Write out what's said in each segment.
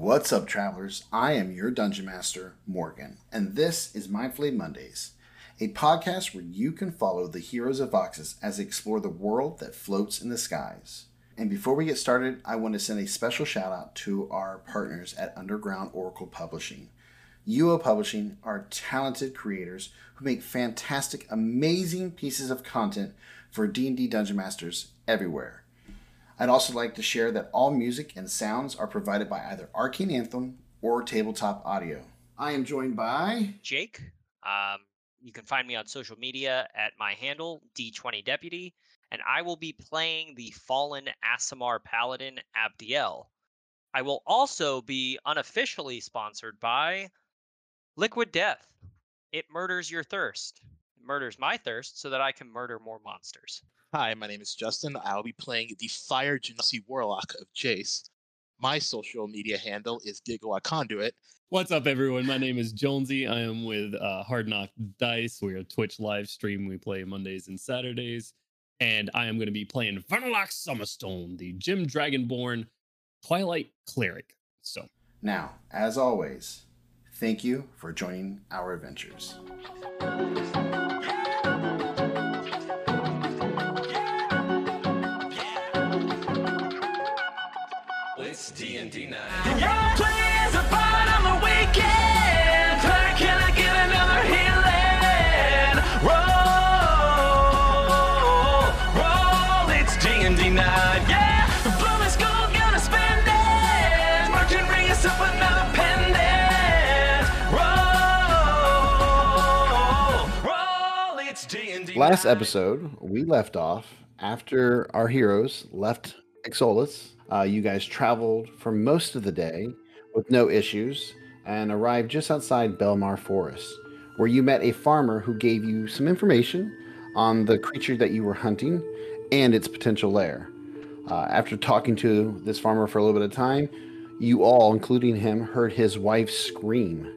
What's up, travelers? I am your Dungeon Master, Morgan, and this is Mindflayed Mondays, a podcast where you can follow the heroes of Voxis as they explore the world that floats in the skies. And before we get started, I want to send a special shout out to our partners at Underground Oracle Publishing. UO Publishing are talented creators who make fantastic, amazing pieces of content for D&D Dungeon Masters everywhere. I'd also like to share that all music and sounds are provided by either Arcane Anthem or Tabletop Audio. I am joined by Jake. Um, you can find me on social media at my handle D20Deputy, and I will be playing the fallen Aasimar Paladin Abdiel. I will also be unofficially sponsored by Liquid Death. It murders your thirst. It murders my thirst so that I can murder more monsters. Hi, my name is Justin. I'll be playing the Fire Genasi Warlock of Jace. My social media handle is Gigawatt Conduit. What's up, everyone? My name is Jonesy. I am with uh, Hard Knock Dice. We're a Twitch live stream. We play Mondays and Saturdays. And I am going to be playing Vernilax Summerstone, the Gem Dragonborn Twilight Cleric. So, now, as always, thank you for joining our adventures. Last episode, we left off after our heroes left Exolus. Uh, you guys traveled for most of the day with no issues and arrived just outside Belmar Forest, where you met a farmer who gave you some information on the creature that you were hunting and its potential lair. Uh, after talking to this farmer for a little bit of time, you all, including him, heard his wife scream.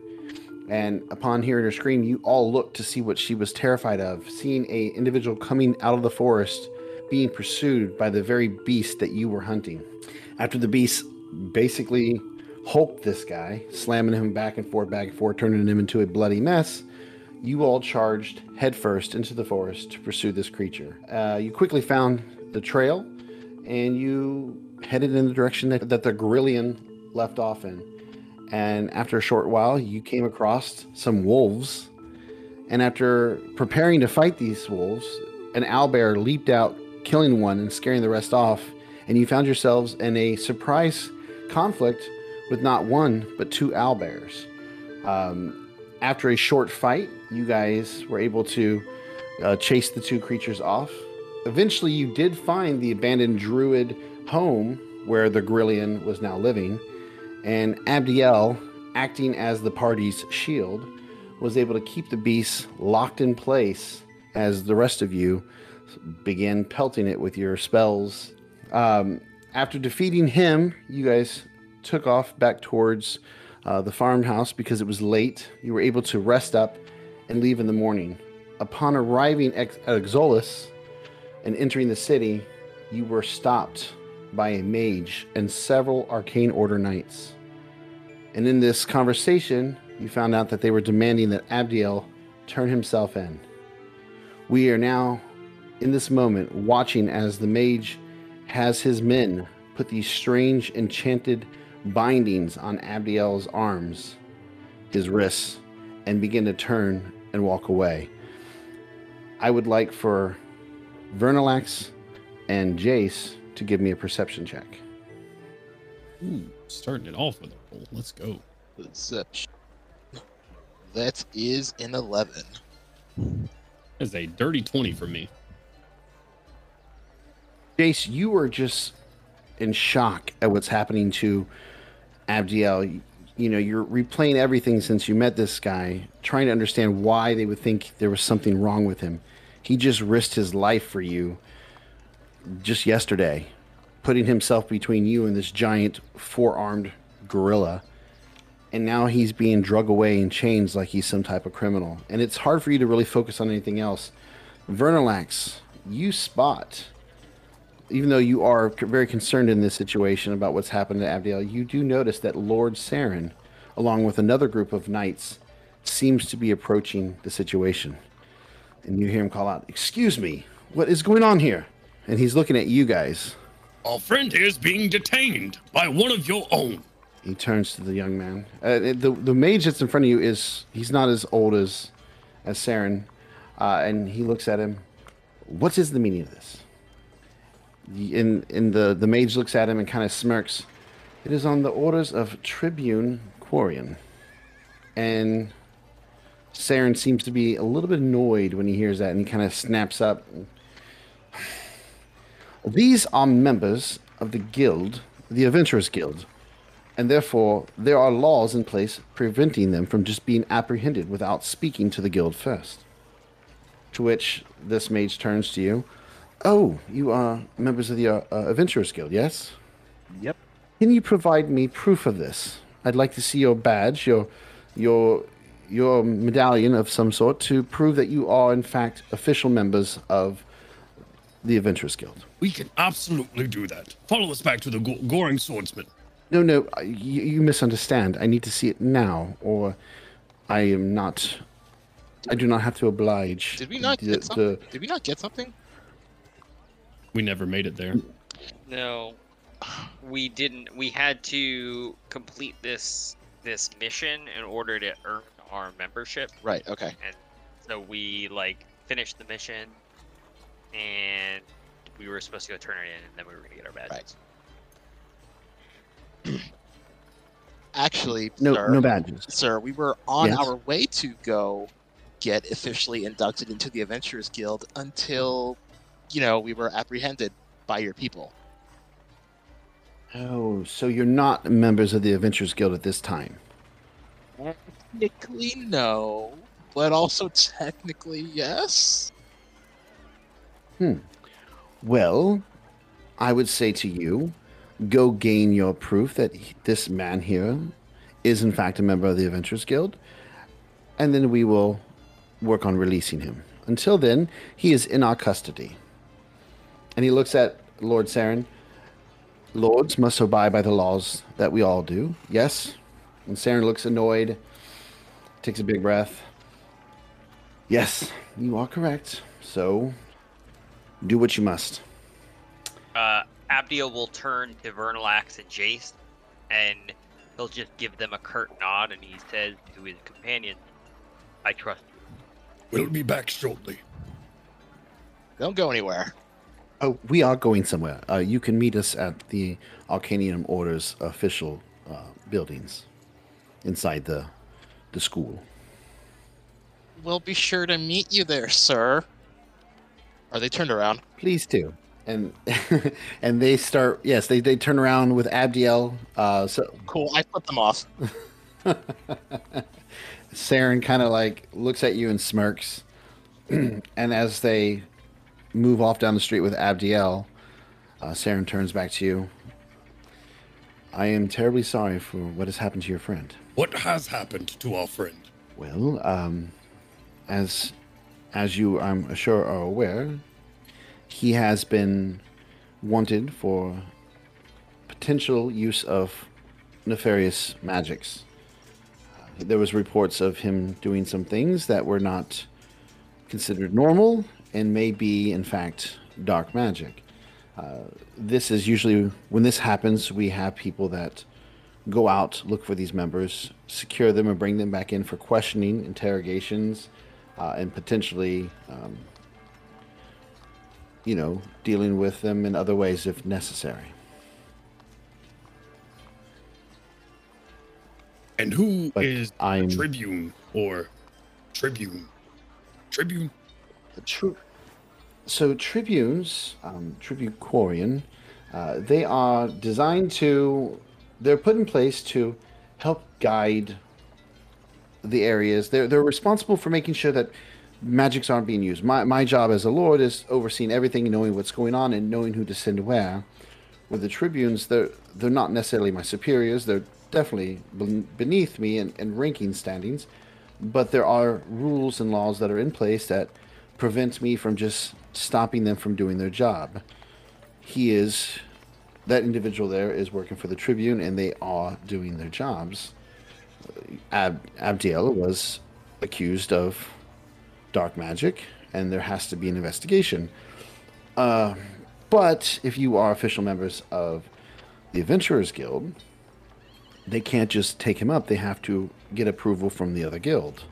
And upon hearing her scream, you all looked to see what she was terrified of, seeing a individual coming out of the forest being pursued by the very beast that you were hunting. After the beast basically hulked this guy, slamming him back and forth, back and forth, turning him into a bloody mess, you all charged headfirst into the forest to pursue this creature. Uh, you quickly found the trail and you headed in the direction that, that the Gorillion left off in. And after a short while, you came across some wolves. And after preparing to fight these wolves, an owlbear leaped out, killing one and scaring the rest off. And you found yourselves in a surprise conflict with not one, but two owlbears. Um, after a short fight, you guys were able to uh, chase the two creatures off. Eventually, you did find the abandoned druid home where the Grillion was now living, and Abdiel, acting as the party's shield, was able to keep the beast locked in place as the rest of you began pelting it with your spells. Um, after defeating him, you guys took off back towards uh, the farmhouse because it was late. You were able to rest up and leave in the morning. Upon arriving at Exolus and entering the city, you were stopped by a mage and several arcane order knights. And in this conversation, you found out that they were demanding that Abdiel turn himself in. We are now in this moment watching as the mage has his men put these strange enchanted bindings on Abdiel's arms, his wrists, and begin to turn and walk away. I would like for Vernilax and Jace to give me a perception check. ooh, starting it off with a roll. Let's go. Perception. That is an 11. That's a dirty 20 for me. Jace, you were just in shock at what's happening to Abdiel. You, you know, you're replaying everything since you met this guy, trying to understand why they would think there was something wrong with him. He just risked his life for you just yesterday, putting himself between you and this giant four armed gorilla. And now he's being drug away in chains like he's some type of criminal. And it's hard for you to really focus on anything else. Vernilax, you spot even though you are very concerned in this situation about what's happened to Abdiel, you do notice that Lord Saren, along with another group of knights, seems to be approaching the situation. And you hear him call out, Excuse me, what is going on here? And he's looking at you guys. Our friend here is being detained by one of your own. He turns to the young man. Uh, the the mage that's in front of you is he's not as old as as Saren, uh, and he looks at him. What is the meaning of this? In in the the mage looks at him and kind of smirks. It is on the orders of Tribune Quarian, and Saren seems to be a little bit annoyed when he hears that, and he kind of snaps up. These are members of the guild, the Adventurers Guild and therefore there are laws in place preventing them from just being apprehended without speaking to the guild first. To which this mage turns to you. Oh, you are members of the uh, uh, Adventurers Guild, yes? Yep. Can you provide me proof of this? I'd like to see your badge, your your your medallion of some sort to prove that you are in fact official members of the Adventurers Guild. We can absolutely do that. Follow us back to the Go- Goring Swordsman. No, no, you, you misunderstand. I need to see it now, or I am not. I do not have to oblige. Did we not the- get something? the- Did we not get something? We never made it there. No, we didn't. We had to complete this this mission in order to earn our membership, Right. Okay. and so we like finished the mission, and we were supposed to go turn it in, and then we were gonna get our badges. Right. Actually, no, sir, no badges. sir, we were on Yes? our way to go get officially inducted into the Adventurers Guild until, you know, we were apprehended by your people. Oh, so you're not members of the Adventurers Guild at this time. Technically, no, but also technically, yes. Hmm. Well, I would say to you, go gain your proof that this man here is in fact a member of the Adventurers Guild, and then we will work on releasing him. Until then, he is in our custody. And he looks at Lord Saren. Lords must abide by the laws that we all do. Yes? And Saren looks annoyed, takes a big breath. Yes, you are correct. So, do what you must. Uh, Abdiel will turn to Vernilax and Jace, and he'll just give them a curt nod, and he says to his companion, "I trust you." We'll be back shortly. Don't go anywhere. Oh, we are going somewhere. Uh, you can meet us at the Arcanium Order's official uh, buildings inside the the school. We'll be sure to meet you there, sir. Are they turned around? Please do. And and they start. Yes, they, they turn around with Abdiel. Uh, so Cool. I flip them off. Saren kind of like looks at you and smirks. and as they move off down the street with Abdiel, uh, Saren turns back to you. I am terribly sorry for what has happened to your friend. What has happened to our friend? Well, um, as as you, I'm sure, are aware, he has been wanted for potential use of nefarious magics. Uh, there was reports of him doing some things that were not considered normal and may be, in fact, dark magic. Uh, this is usually when this happens, we have people that go out, look for these members, secure them, and bring them back in for questioning, interrogations, uh, and potentially, um, you know, dealing with them in other ways if necessary. And who is But I'm Tribune or Tribune? Tribune? True. So tribunes, um, tribune quarian, uh, they are designed to. They're put in place to help guide the areas. They're they're responsible for making sure that magics aren't being used. My my job as a lord is overseeing everything, knowing what's going on, and knowing who to send where. With the tribunes, they're they're not necessarily my superiors. They're definitely beneath me in, in ranking standings, but there are rules and laws that are in place that prevent me from just stopping them from doing their job. he is that individual there is working for the Tribune, and they are doing their jobs. Ab- Abdiel was accused of dark magic, and there has to be an investigation. Uh, but if you are official members of the Adventurers Guild, they can't just take him up. They have to get approval from the other guild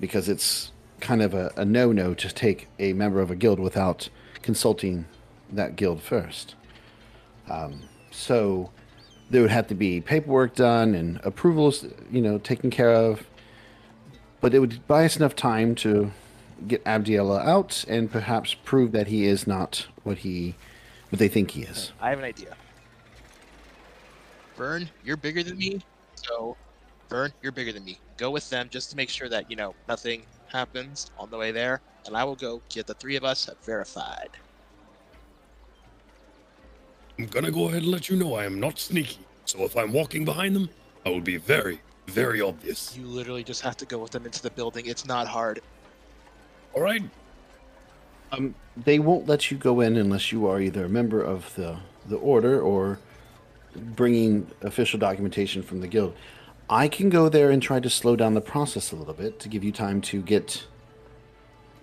because it's kind of a, a no no to take a member of a guild without consulting that guild first. Um, so there would have to be paperwork done and approvals, you know, taken care of. But it would buy us enough time to get Abdiella out and perhaps prove that he is not what he, what they think he is. I have an idea. Vern, you're bigger than me, so Vern, you're bigger than me. Go with them just to make sure that you know nothing happens on the way there, and I will go get the three of us verified. I'm gonna go ahead and let you know I am not sneaky. So if I'm walking behind them, I will be very, very obvious. You literally just have to go with them into the building. It's not hard. All right? Um, they won't let you go in unless you are either a member of the the order or bringing official documentation from the guild. I can go there and try to slow down the process a little bit to give you time to get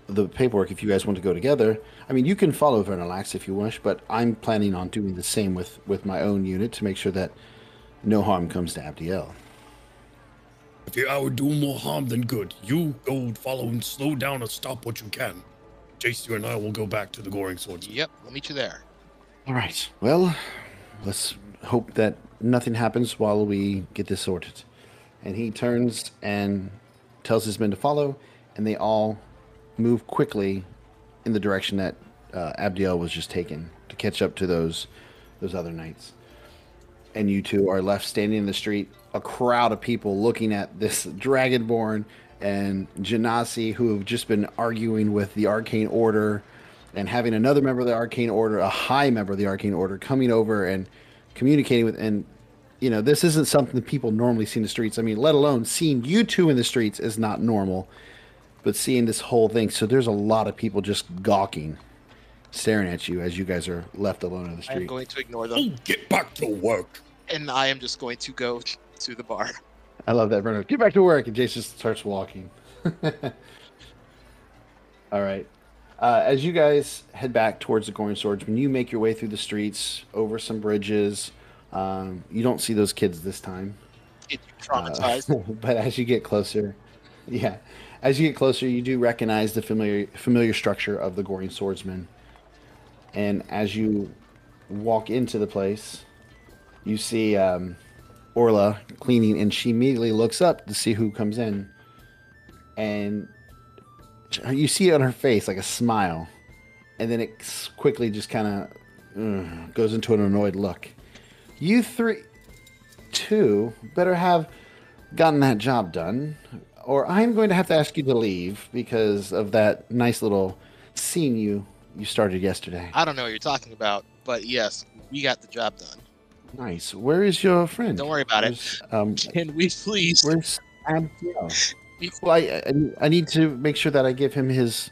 the paperwork if you guys want to go together. I mean, you can follow Vernilax if you wish, but I'm planning on doing the same with with my own unit to make sure that no harm comes to Abdiel. If you, I would do more harm than good. You go follow and slow down and stop what you can. Jace, you and I will go back to the Goring Swords. Yep, I'll meet you there. All right. Well, let's hope that nothing happens while we get this sorted. And he turns and tells his men to follow, and they all move quickly in the direction that uh, Abdiel was just taken to catch up to those those other knights. And you two are left standing in the street, a crowd of people looking at this dragonborn and Genasi, who have just been arguing with the Arcane Order and having another member of the Arcane Order, a high member of the Arcane Order, coming over and communicating with. And, you know, this isn't something people normally see in the streets. I mean, let alone seeing you two in the streets is not normal, but seeing this whole thing. So there's a lot of people just gawking, staring at you as you guys are left alone in the street. I am going to ignore them, Oh, get back to work. and I am just going to go to the bar. I love that, Bruno. Get back to work, and Jason starts walking. All right. Uh, as you guys head back towards the Goring when you make your way through the streets, over some bridges. Um, you don't see those kids this time. Get you Uh, traumatized. but as you get closer, yeah, as you get closer, you do recognize the familiar familiar structure of the Goring Swordsman. And as you walk into the place, you see um, Orla cleaning, and she immediately looks up to see who comes in, and you see on her face like a smile, and then it quickly just kind of goes into an annoyed look. You three, two, better have gotten that job done, or I'm going to have to ask you to leave because of that nice little scene you you started yesterday. I don't know what you're talking about, but yes, we got the job done. Nice. Where is your friend? Don't worry about it. Um, Can we please? where's Abdiel? Well, I, I I need to make sure that I give him his.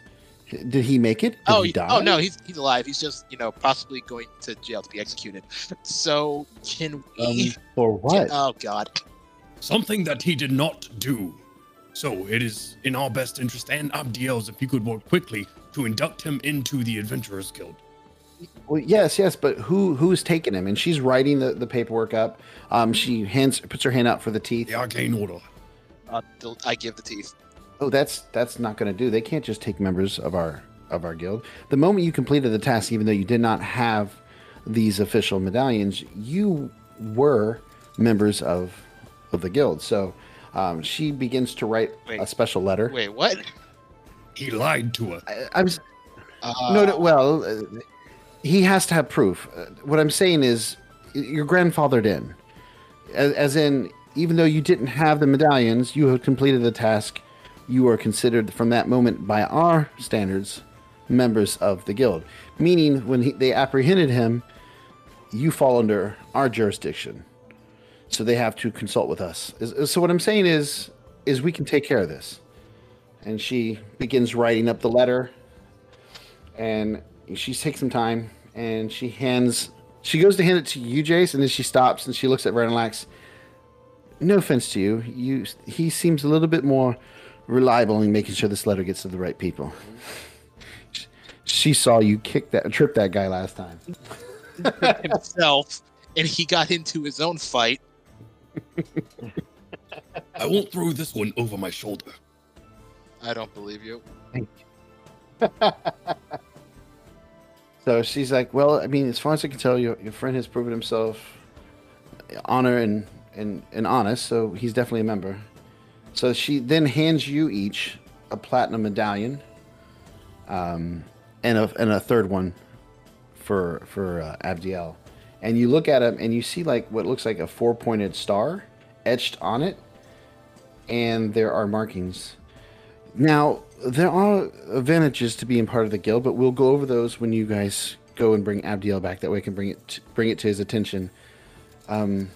Did he make it? Did Oh, he he- die? oh no, he's he's alive. He's just you know possibly going to jail to be executed. So can we? Um, for what? Oh God. Something that he did not do. So it is in our best interest and Abdiel's if you could work quickly to induct him into the Adventurers Guild. Well, yes, yes, but who who's taking him? And she's writing the, the paperwork up. Um, she hands puts her hand out for the teeth. The Arcane Order. Uh, del- I give the teeth. Oh, that's that's not going to do. They can't just take members of our of our guild. The moment you completed the task, even though you did not have these official medallions, you were members of of the guild. So um, she begins to write Wait. a special letter. Wait, what? He lied to us. I, am Uh, no, no. Well, uh, he has to have proof. Uh, what I'm saying is, y- you're grandfathered in, as, as in, even though you didn't have the medallions, you have completed the task. You are considered, from that moment, by our standards, members of the guild. Meaning, when he, they apprehended him, you fall under our jurisdiction. So they have to consult with us. So what I'm saying is, is we can take care of this. And she begins writing up the letter and she takes some time and she hands. She goes to hand it to you, Jace, and then she stops and she looks at Vernilax. No offense to you, you. He seems a little bit more reliable in making sure this letter gets to the right people. She saw you kick that, trip that guy last time. himself, and he got into his own fight. I won't throw this one over my shoulder. I don't believe you. So she's like, "Well, I mean, as far as I can tell, your your friend has proven himself honor and and and honest, so he's definitely a member." So she then hands you each a platinum medallion, um, and a and a third one for for uh, Abdiel. And you look at them and you see like what looks like a four pointed star etched on it, and there are markings. Now, there are advantages to being part of the guild, but we'll go over those when you guys go and bring Abdiel back. That way, I can bring it to, bring it to his attention. Um,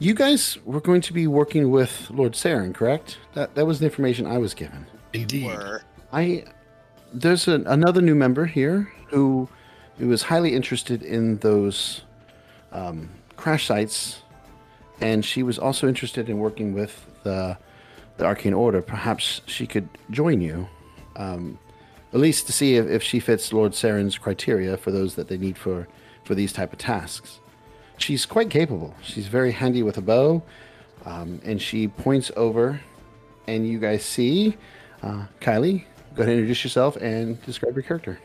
you guys were going to be working with Lord Saren, correct? That that was the information I was given. Indeed. Were I there's an, another new member here who who is highly interested in those um, crash sites, and she was also interested in working with the the Arcane Order. Perhaps she could join you, um, at least to see if, if she fits Lord Saren's criteria for those that they need for for these type of tasks. She's quite capable. She's very handy with a bow, um, and she points over, and you guys see uh, Kylie. Go ahead and introduce yourself and describe your character.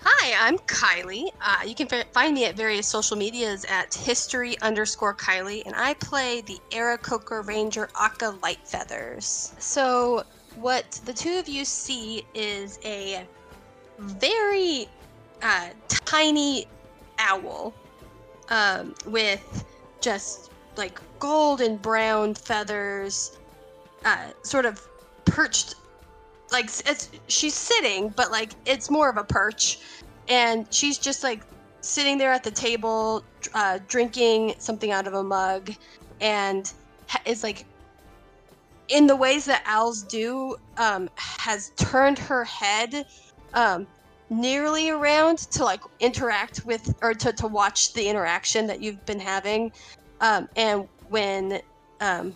Hi, I'm Kylie. Uh, you can fi- find me at various social medias at history underscore Kylie, and I play the Aarakocra Ranger Auka Lightfeathers. So, what the two of you see is a very uh, tiny owl um, with just like golden brown feathers, uh, sort of perched like it's she's sitting but like it's more of a perch and she's just like sitting there at the table uh, drinking something out of a mug and ha- is like in the ways that owls do um, has turned her head um, nearly around to like interact with or to, to watch the interaction that you've been having um, and when um,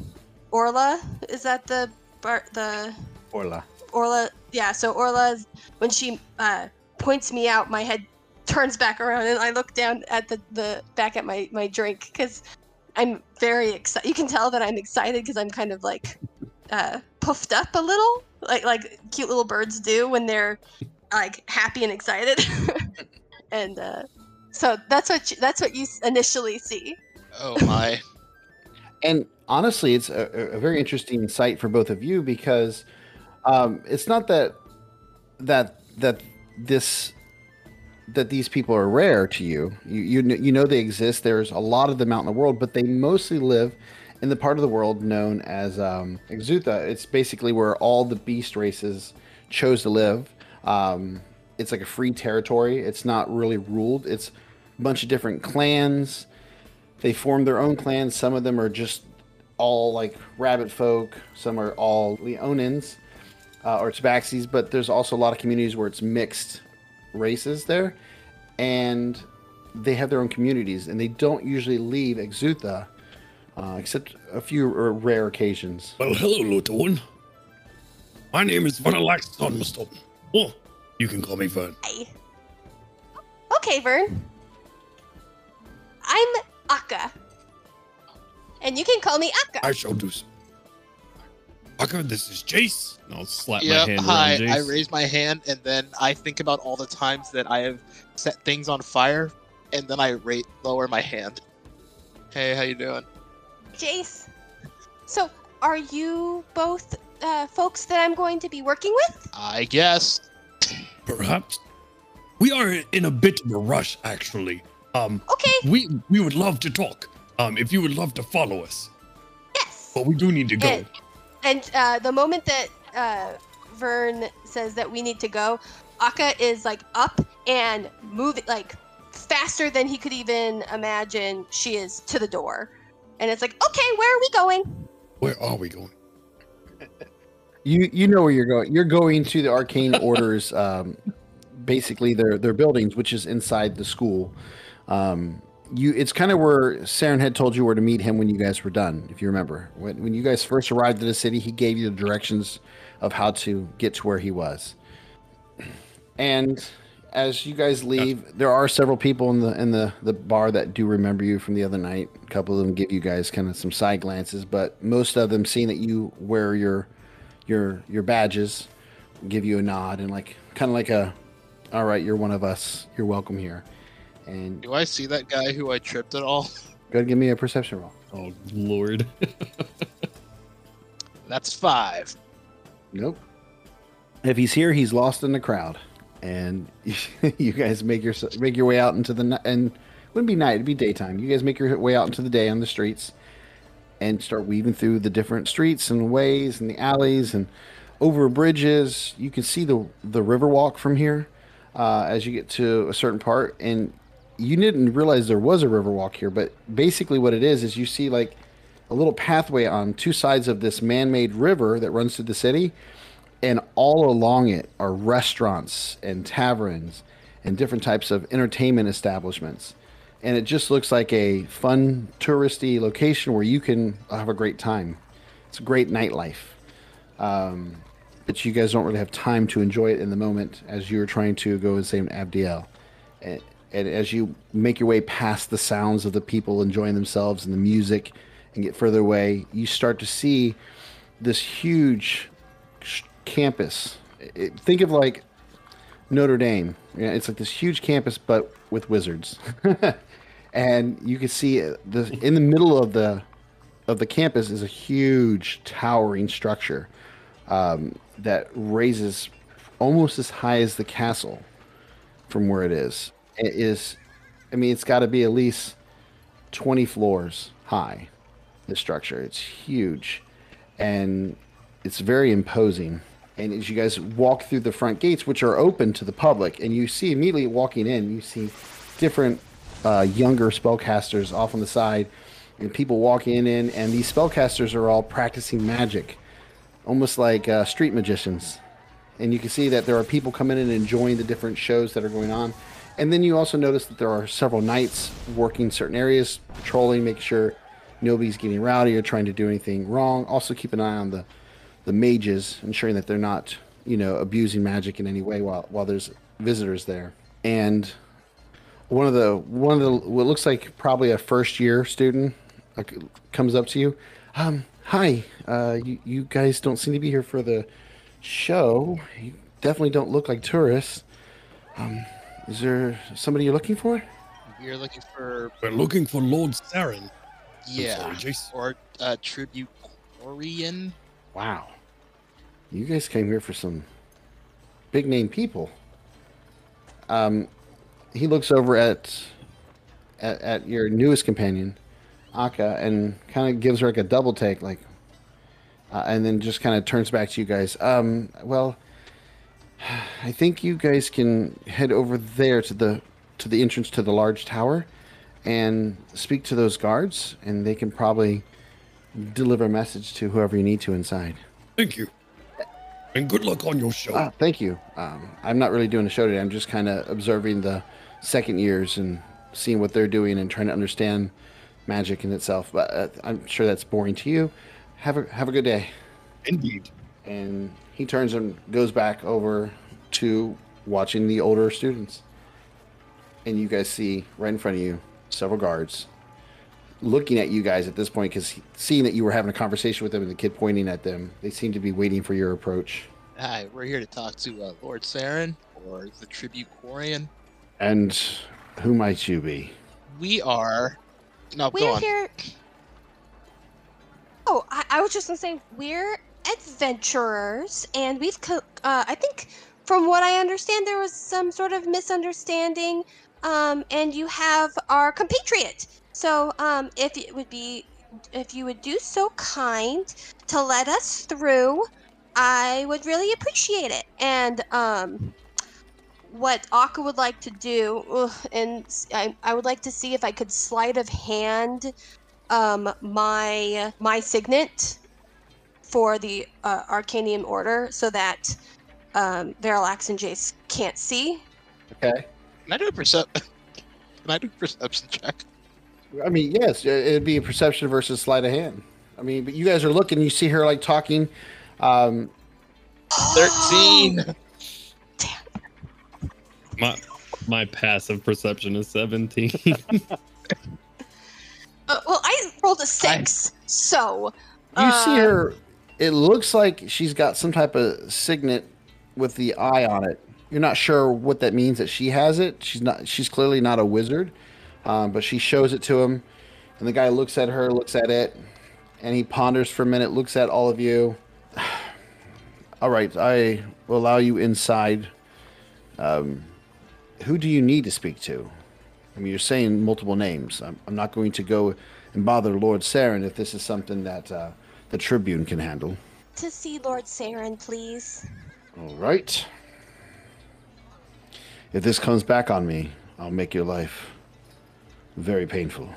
orla is that the bar- the Orla. Orla, yeah. So Orla, when she uh, points me out, my head turns back around, and I look down at the, the back at my my drink because I'm very excited. You can tell that I'm excited because I'm kind of like uh, puffed up a little, like like cute little birds do when they're like happy and excited. and uh, so that's what you, that's what you initially see. Oh my. And honestly, it's a, a- a very interesting site for both of you because um, it's not that that that this that these people are rare to you. You you you know they exist. There's a lot of them out in the world, but they mostly live in the part of the world known as um, Exutha. It's basically where all the beast races chose to live. Um, it's like a free territory. It's not really ruled. It's a bunch of different clans. They form their own clans. Some of them are just all like rabbit folk. Some are all Leonins uh, or Tabaxis. But there's also a lot of communities where it's mixed races there, and they have their own communities, and they don't usually leave Exutha, uh, except a few r- rare occasions. Well, hello, little one. My name is Vernilax Summerstone. Oh, you can call me Vern. Hi. Okay, Vern. I'm Auka. And you can call me Auka. I shall do so. Auka, this is Jace. And I'll slap Yeah, my hand hi. around I raise my hand and then I think about all the times that I have set things on fire, and then I rate lower my hand. Hey, how you doing? Jace. So, are you both uh, folks that I'm going to be working with? I guess. Perhaps. We are in a bit of a rush, actually. Um, Okay, we we would love to talk. Um, if you would love to follow us, yes. but we do need to go. And, and uh, the moment that uh, Vern says that we need to go, Auka is like up and moving like faster than he could even imagine. She is to the door, and it's like, okay, where are we going? Where are we going? You you know where you're going. You're going to the Arcane Order's um, basically their their buildings, which is inside the school. Um, you, it's kind of where Saren had told you where to meet him when you guys were done, if you remember. When when you guys first arrived in the city, he gave you the directions of how to get to where he was. And as you guys leave, there are several people in the in the the bar that do remember you from the other night. A couple of them give you guys kind of some side glances, but most of them, seeing that you wear your your your badges, give you a nod and like kind of like a, all right, you're one of us. You're welcome here. And Do I see that guy who I tripped at all? go ahead and give me a perception roll. Oh lord. That's five. Nope. If he's here, he's lost in the crowd, and you guys make your make your way out into the ni- and it wouldn't be night, it'd be daytime. You guys make your way out into the day on the streets, and start weaving through the different streets and ways and the alleys and over bridges. You can see the the river walk from here uh, as you get to a certain part, and you didn't realize there was a river walk here. But basically, what it is is you see like a little pathway on two sides of this man-made river that runs through the city and all along it are restaurants and taverns and different types of entertainment establishments. And it just looks like a fun touristy location where you can have a great time. It's a great nightlife. Um, but you guys don't really have time to enjoy it in the moment as you're trying to go and save abdiel and as you make your way past the sounds of the people enjoying themselves and the music and get further away you start to see this huge campus. It, think of like Notre Dame. Yeah, it's like this huge campus, but with wizards. and you can see the in the middle of the of the campus is a huge towering structure um, that raises almost as high as the castle from where it is. It is, I mean, it's got to be at least twenty floors high. The structure, it's huge, and it's very imposing. And as you guys walk through the front gates, which are open to the public, and you see immediately walking in, you see different uh, younger spellcasters off on the side, and people walking in, and these spellcasters are all practicing magic, almost like uh, street magicians. And you can see that there are people coming in and enjoying the different shows that are going on. And then you also notice that there are several knights working certain areas, patrolling, making sure nobody's getting rowdy or trying to do anything wrong. Also, keep an eye on the the mages, ensuring that they're not, you know, abusing magic in any way while while there's visitors there. And one of the one of the what looks like probably a first year student comes up to you. Um, hi, uh, you you guys don't seem to be here for the show. You definitely don't look like tourists. Um, is there somebody you're looking for? You're looking for We're looking for Lord Saren. Yeah, sorry, Jace. or uh, Tributarian. Wow. You guys came here for some big name people. Um, he looks over at, at at your newest companion, Auka, and kind of gives her like a double take, like, uh, and then just kind of turns back to you guys. Um, well, I think you guys can head over there to the to the entrance to the large tower, and speak to those guards, and they can probably deliver a message to whoever you need to inside. Thank you. And good luck on your show. Ah, thank you. Um, I'm not really doing a show today. I'm just kind of observing the second years and seeing what they're doing and trying to understand magic in itself. But uh, I'm sure that's boring to you. Have a have a good day. Indeed. And he turns and goes back over to watching the older students. And you guys see right in front of you several guards looking at you guys at this point because seeing that you were having a conversation with them and the kid pointing at them, they seem to be waiting for your approach. Hi, we're here to talk to uh, Lord Saren or the Tributarian. And who might you be? We are. No, go We're on. here. Oh, I, I was just gonna say we're adventurers, and we've. Co- uh, I think, from what I understand, there was some sort of misunderstanding, um, and you have our compatriot. So, um, if it would be, if you would do so kind to let us through, I would really appreciate it. And um, what Auka would like to do, ugh, and i would like to see if I could sleight of hand um, my my signet for the uh, Arcanium Order so that um, Vernilax and Jace can't see Okay. Can I do a percep? Can I do a perception check? I mean, yes, it'd be a perception versus sleight of hand. I mean, but you guys are looking, you see her like talking. Um, Thirteen. My my passive perception is 17. Uh, well, I rolled a six, so you uh, see her. It looks like she's got some type of signet with the eye on it. You're not sure what that means that she has it. She's not. She's clearly not a wizard, um, but she shows it to him, and the guy looks at her, looks at it, and he ponders for a minute, looks at all of you. all right, I will allow you inside. Um, who do you need to speak to? I mean, you're saying multiple names. I'm, I'm not going to go and bother Lord Saren if this is something that uh, the Tribune can handle. to see Lord Saren, please. All right. If this comes back on me, I'll make your life very painful.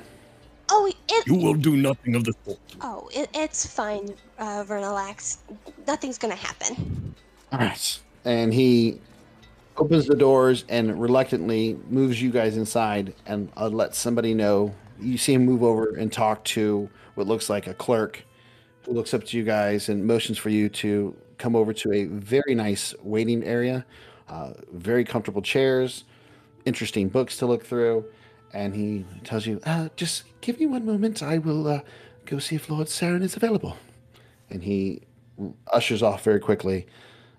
Oh, it. You will do nothing of the sort. Oh, it, it's fine, uh, Vernilax. Nothing's gonna happen. All right. And he opens the doors and reluctantly moves you guys inside and uh, lets somebody know. You see him move over and talk to what looks like a clerk who looks up to you guys and motions for you to come over to a very nice waiting area, uh, very comfortable chairs, interesting books to look through. And he tells you, uh, just give me one moment. I will uh, go see if Lord Saren is available. And he ushers off very quickly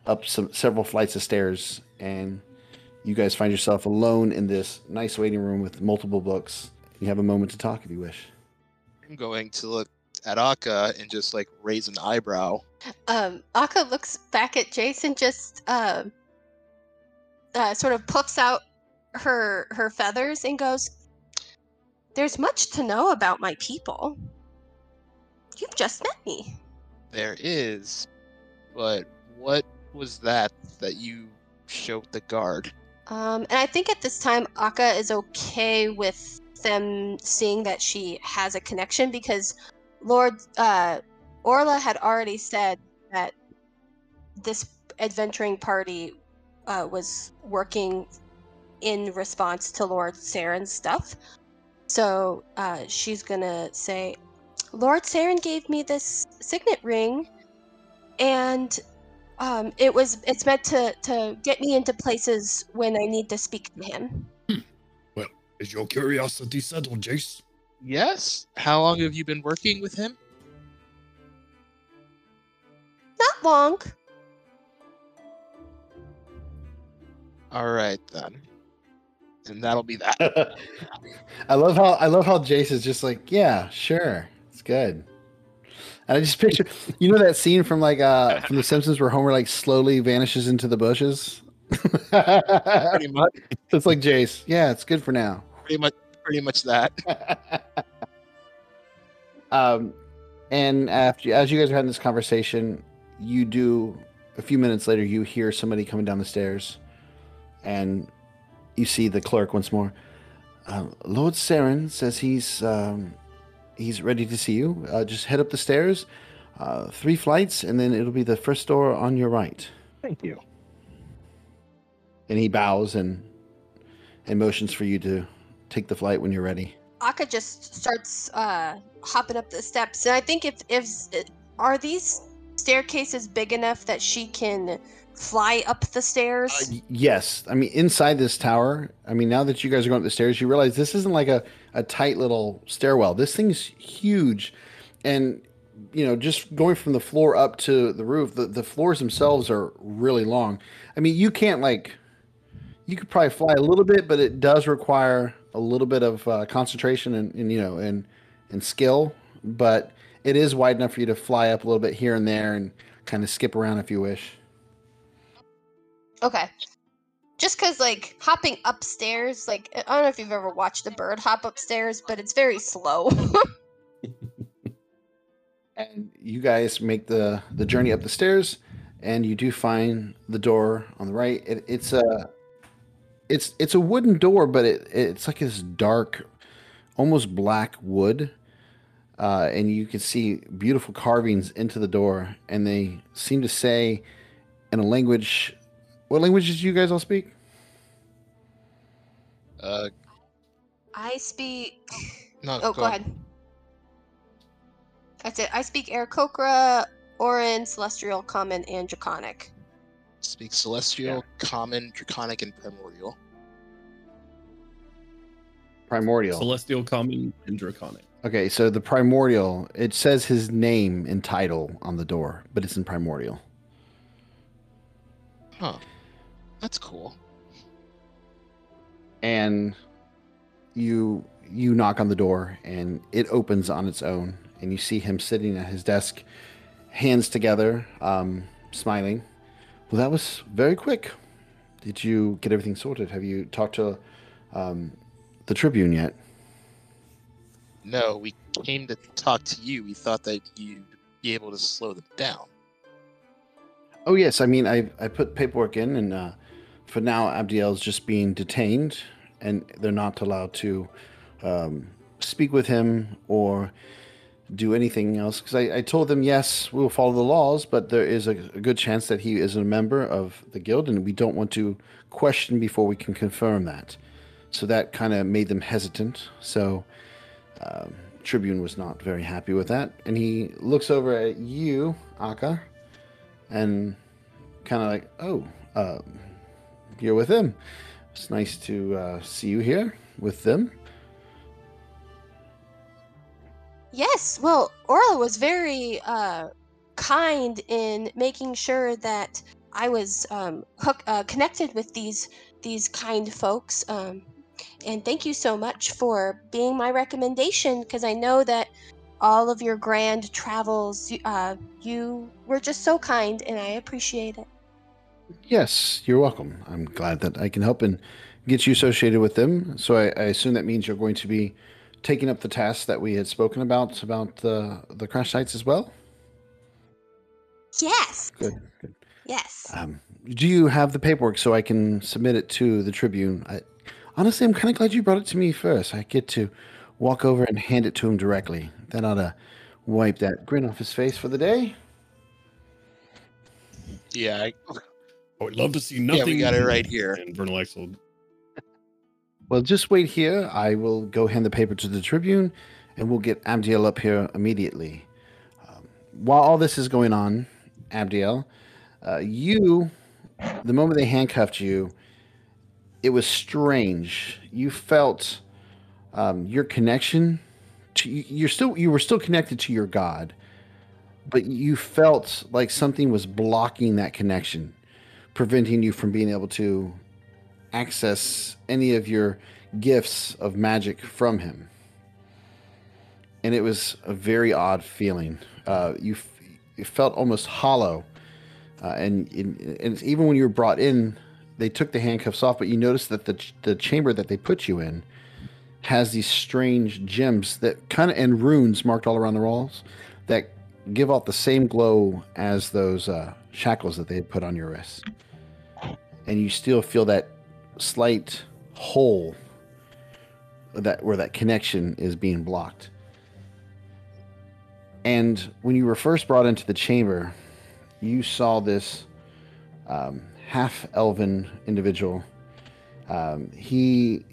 up some several flights of stairs and you guys find yourself alone in this nice waiting room with multiple books you have a moment to talk if you wish I'm going to look at Auka and just like raise an eyebrow. Um, Auka looks back at Jason, just um, uh, sort of puffs out her her feathers and goes, "There's much to know about my people. You've just met me." There is, but what was that that you showed the guard? Um, and I think at this time, Akka is okay with them seeing that she has a connection because Lord uh, Orla had already said that this adventuring party uh, was working in response to Lord Saren's stuff. So uh, she's gonna say, Lord Saren gave me this signet ring, and um, it was it's meant to to get me into places when I need to speak to him. Well, is your curiosity settled, Jace? Yes. How long have you been working with him? Not long. All right then. And that'll be that. i love how i love how jace is just like yeah sure it's good and i just picture you know that scene from like uh from the simpsons where homer like slowly vanishes into the bushes pretty much. it's like jace yeah it's good for now Pretty much. Pretty much that. um, and after as you guys are having this conversation, you do a few minutes later you hear somebody coming down the stairs, and you see the clerk once more. Uh, Lord Saren says he's um, he's ready to see you. Uh, just head up the stairs, uh, three flights, and then it'll be the first door on your right. Thank you. And he bows and and motions for you to take the flight when you're ready. Auka just starts uh, hopping up the steps, and I think if if are these staircases big enough that she can fly up the stairs? Uh, yes, I mean inside this tower. I mean now that you guys are going up the stairs, you realize this isn't like a, a tight little stairwell. This thing's huge, and you know just going from the floor up to the roof, the, the floors themselves are really long. I mean you can't like you could probably fly a little bit, but it does require a little bit of uh, concentration and, and you know and and skill. But it is wide enough for you to fly up a little bit here and there and kind of skip around if you wish. Okay. Just because, like, hopping upstairs, like, I don't know if you've ever watched a bird hop upstairs, but it's very slow. and you guys make the the journey up the stairs and you do find the door on the right it, it's a it's it's a wooden door but it it's like this dark almost black wood uh, and you can see beautiful carvings into the door and they seem to say in a language what languages do you guys all speak Uh, I speak. no, Oh, go, ahead. That's it. I speak Aarakocra, Auran, Celestial, Common, and Draconic. Speak Celestial, Common, Draconic, and Primordial. Primordial. Celestial, common, and draconic. Okay, so the primordial, it says his name and title on the door, but it's in primordial. Huh. That's cool. And you you knock on the door and it opens on its own and you see him sitting at his desk, hands together, um, smiling. Well, that was very quick. Did you get everything sorted? Have you talked to um, the Tribune yet? No, we came to talk to you. We thought that you'd be able to slow them down. Oh yes, I mean I I put paperwork in, and uh, for now Abdiel's just being detained, and they're not allowed to um, speak with him or do anything else. Because I, I told them yes, we will follow the laws, but there is a, a good chance that he is a member of the guild, and we don't want to question before we can confirm that. So that kind of made them hesitant. So um, Tribune was not very happy with that, and he looks over at you, Auka and kind of like, oh, uh, you're with them. It's nice to uh, see you here with them. Yes, well, Orla was very uh, kind in making sure that I was um, hook, uh, connected with these these kind folks. Um, and thank you so much for being my recommendation because I know that all of your grand travels, uh, you were just so kind, and I appreciate it. Yes, you're welcome. I'm glad that I can help and get you associated with them. So I, I assume that means you're going to be taking up the tasks that we had spoken about about the the crash sites as well. Yes. Good. Good. Yes. Um, do you have the paperwork so I can submit it to the Tribune? I, honestly, I'm kind of glad you brought it to me first. I get to walk over and hand it to him directly. That ought to wipe that grin off his face for the day. Yeah, I, I would love to see nothing. yeah, nothing. we got it right here. And Vernilax will Well, just wait here. I will go hand the paper to the Tribune, and we'll get Abdiel up here immediately. Um, while all this is going on, Abdiel, uh, you, the moment they handcuffed you, it was strange. You felt um, your connection to you- you're still you were still connected to your God, but you felt like something was blocking that connection, preventing you from being able to access any of your gifts of magic from him. And it was a very odd feeling. Uh, you, f- you felt almost hollow. Uh, and, and, and even when you were brought in, they took the handcuffs off, but you noticed that the, ch- the chamber that they put you in has these strange gems that kind of, and runes marked all around the walls that give off the same glow as those uh, shackles that they had put on your wrists. And you still feel that slight hole that where that connection is being blocked. And when you were first brought into the chamber, you saw this um, half elven individual. Um, he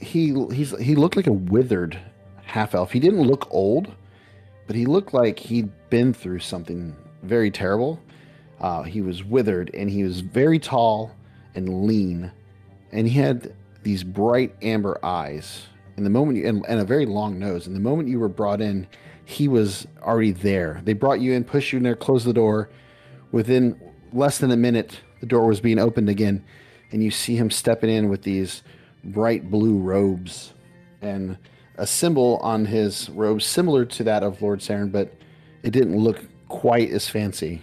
he he's he looked like a withered half elf. He didn't look old, but he looked like he'd been through something very terrible. Uh, he was withered and he was very tall and lean, and he had these bright amber eyes. And the moment you and, and a very long nose. And the moment you were brought in, he was already there. They brought you in, pushed you in there, closed the door. Within less than a minute, the door was being opened again, and you see him stepping in with these bright blue robes and a symbol on his robe similar to that of Lord Saren, but it didn't look quite as fancy,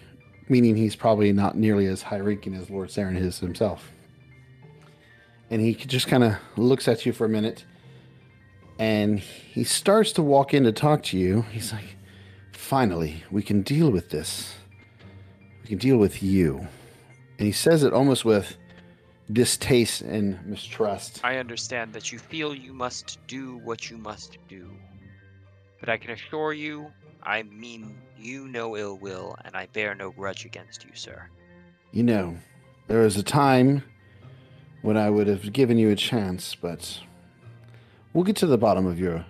meaning he's probably not nearly as high ranking as Lord Saren is himself. And he just kind of looks at you for a minute and he starts to walk in to talk to you. He's like, Finally, we can deal with this. We can deal with you. And he says it almost with distaste and mistrust. I understand that you feel you must do what you must do. But I can assure you, I mean you no ill will, and I bear no grudge against you, sir. You know, there was a time when I would have given you a chance, but we'll get to the bottom of your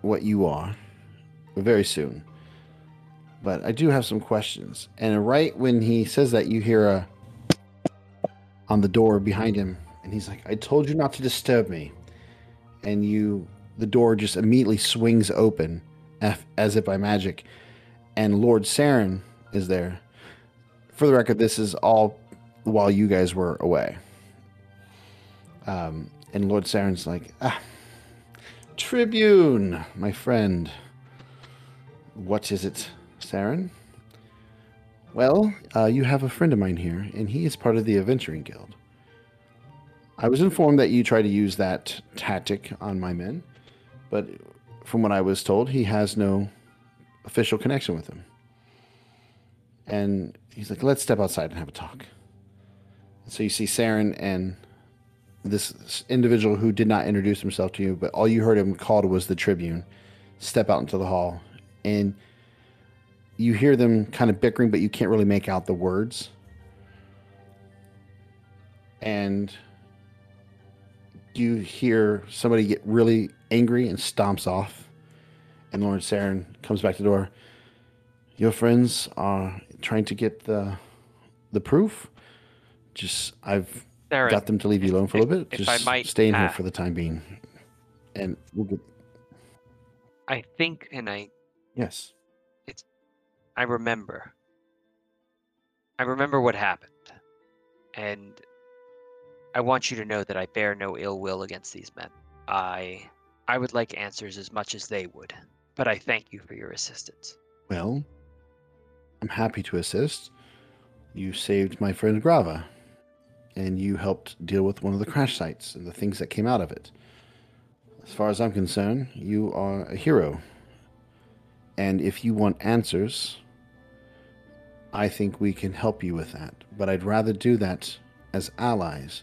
what you are very soon. But I do have some questions. And right when he says that, you hear a on the door behind him, and he's like, "I told you not to disturb me." And you, the door just immediately swings open, as if by magic, and Lord Saren is there. For the record, this is all while you guys were away. Um, and Lord Saren's like, ah, Tribune, my friend. What is it, Saren? Well, uh, you have a friend of mine here, and he is part of the Adventuring Guild. I was informed that you try to use that tactic on my men, but from what I was told, he has no official connection with him. And he's like, let's step outside and have a talk. So you see Saren and this individual who did not introduce himself to you, but all you heard him called was the Tribune, step out into the hall. And you hear them kind of bickering, but you can't really make out the words. And you hear somebody get really angry and stomps off. And Lord Saren comes back to the door. Your friends are trying to get the the proof. Just I've Saren, got them to leave you alone for a little bit. if I Just might stay in here for the time being. And we'll get I think, and I, yes. It's. I remember. I remember what happened, and I want you to know that I bear no ill will against these men. I, I would like answers as much as they would, but I thank you for your assistance. Well, I'm happy to assist. You saved my friend Grava, and you helped deal with one of the crash sites and the things that came out of it. As far as I'm concerned, you are a hero. And if you want answers, I think we can help you with that. But I'd rather do that as allies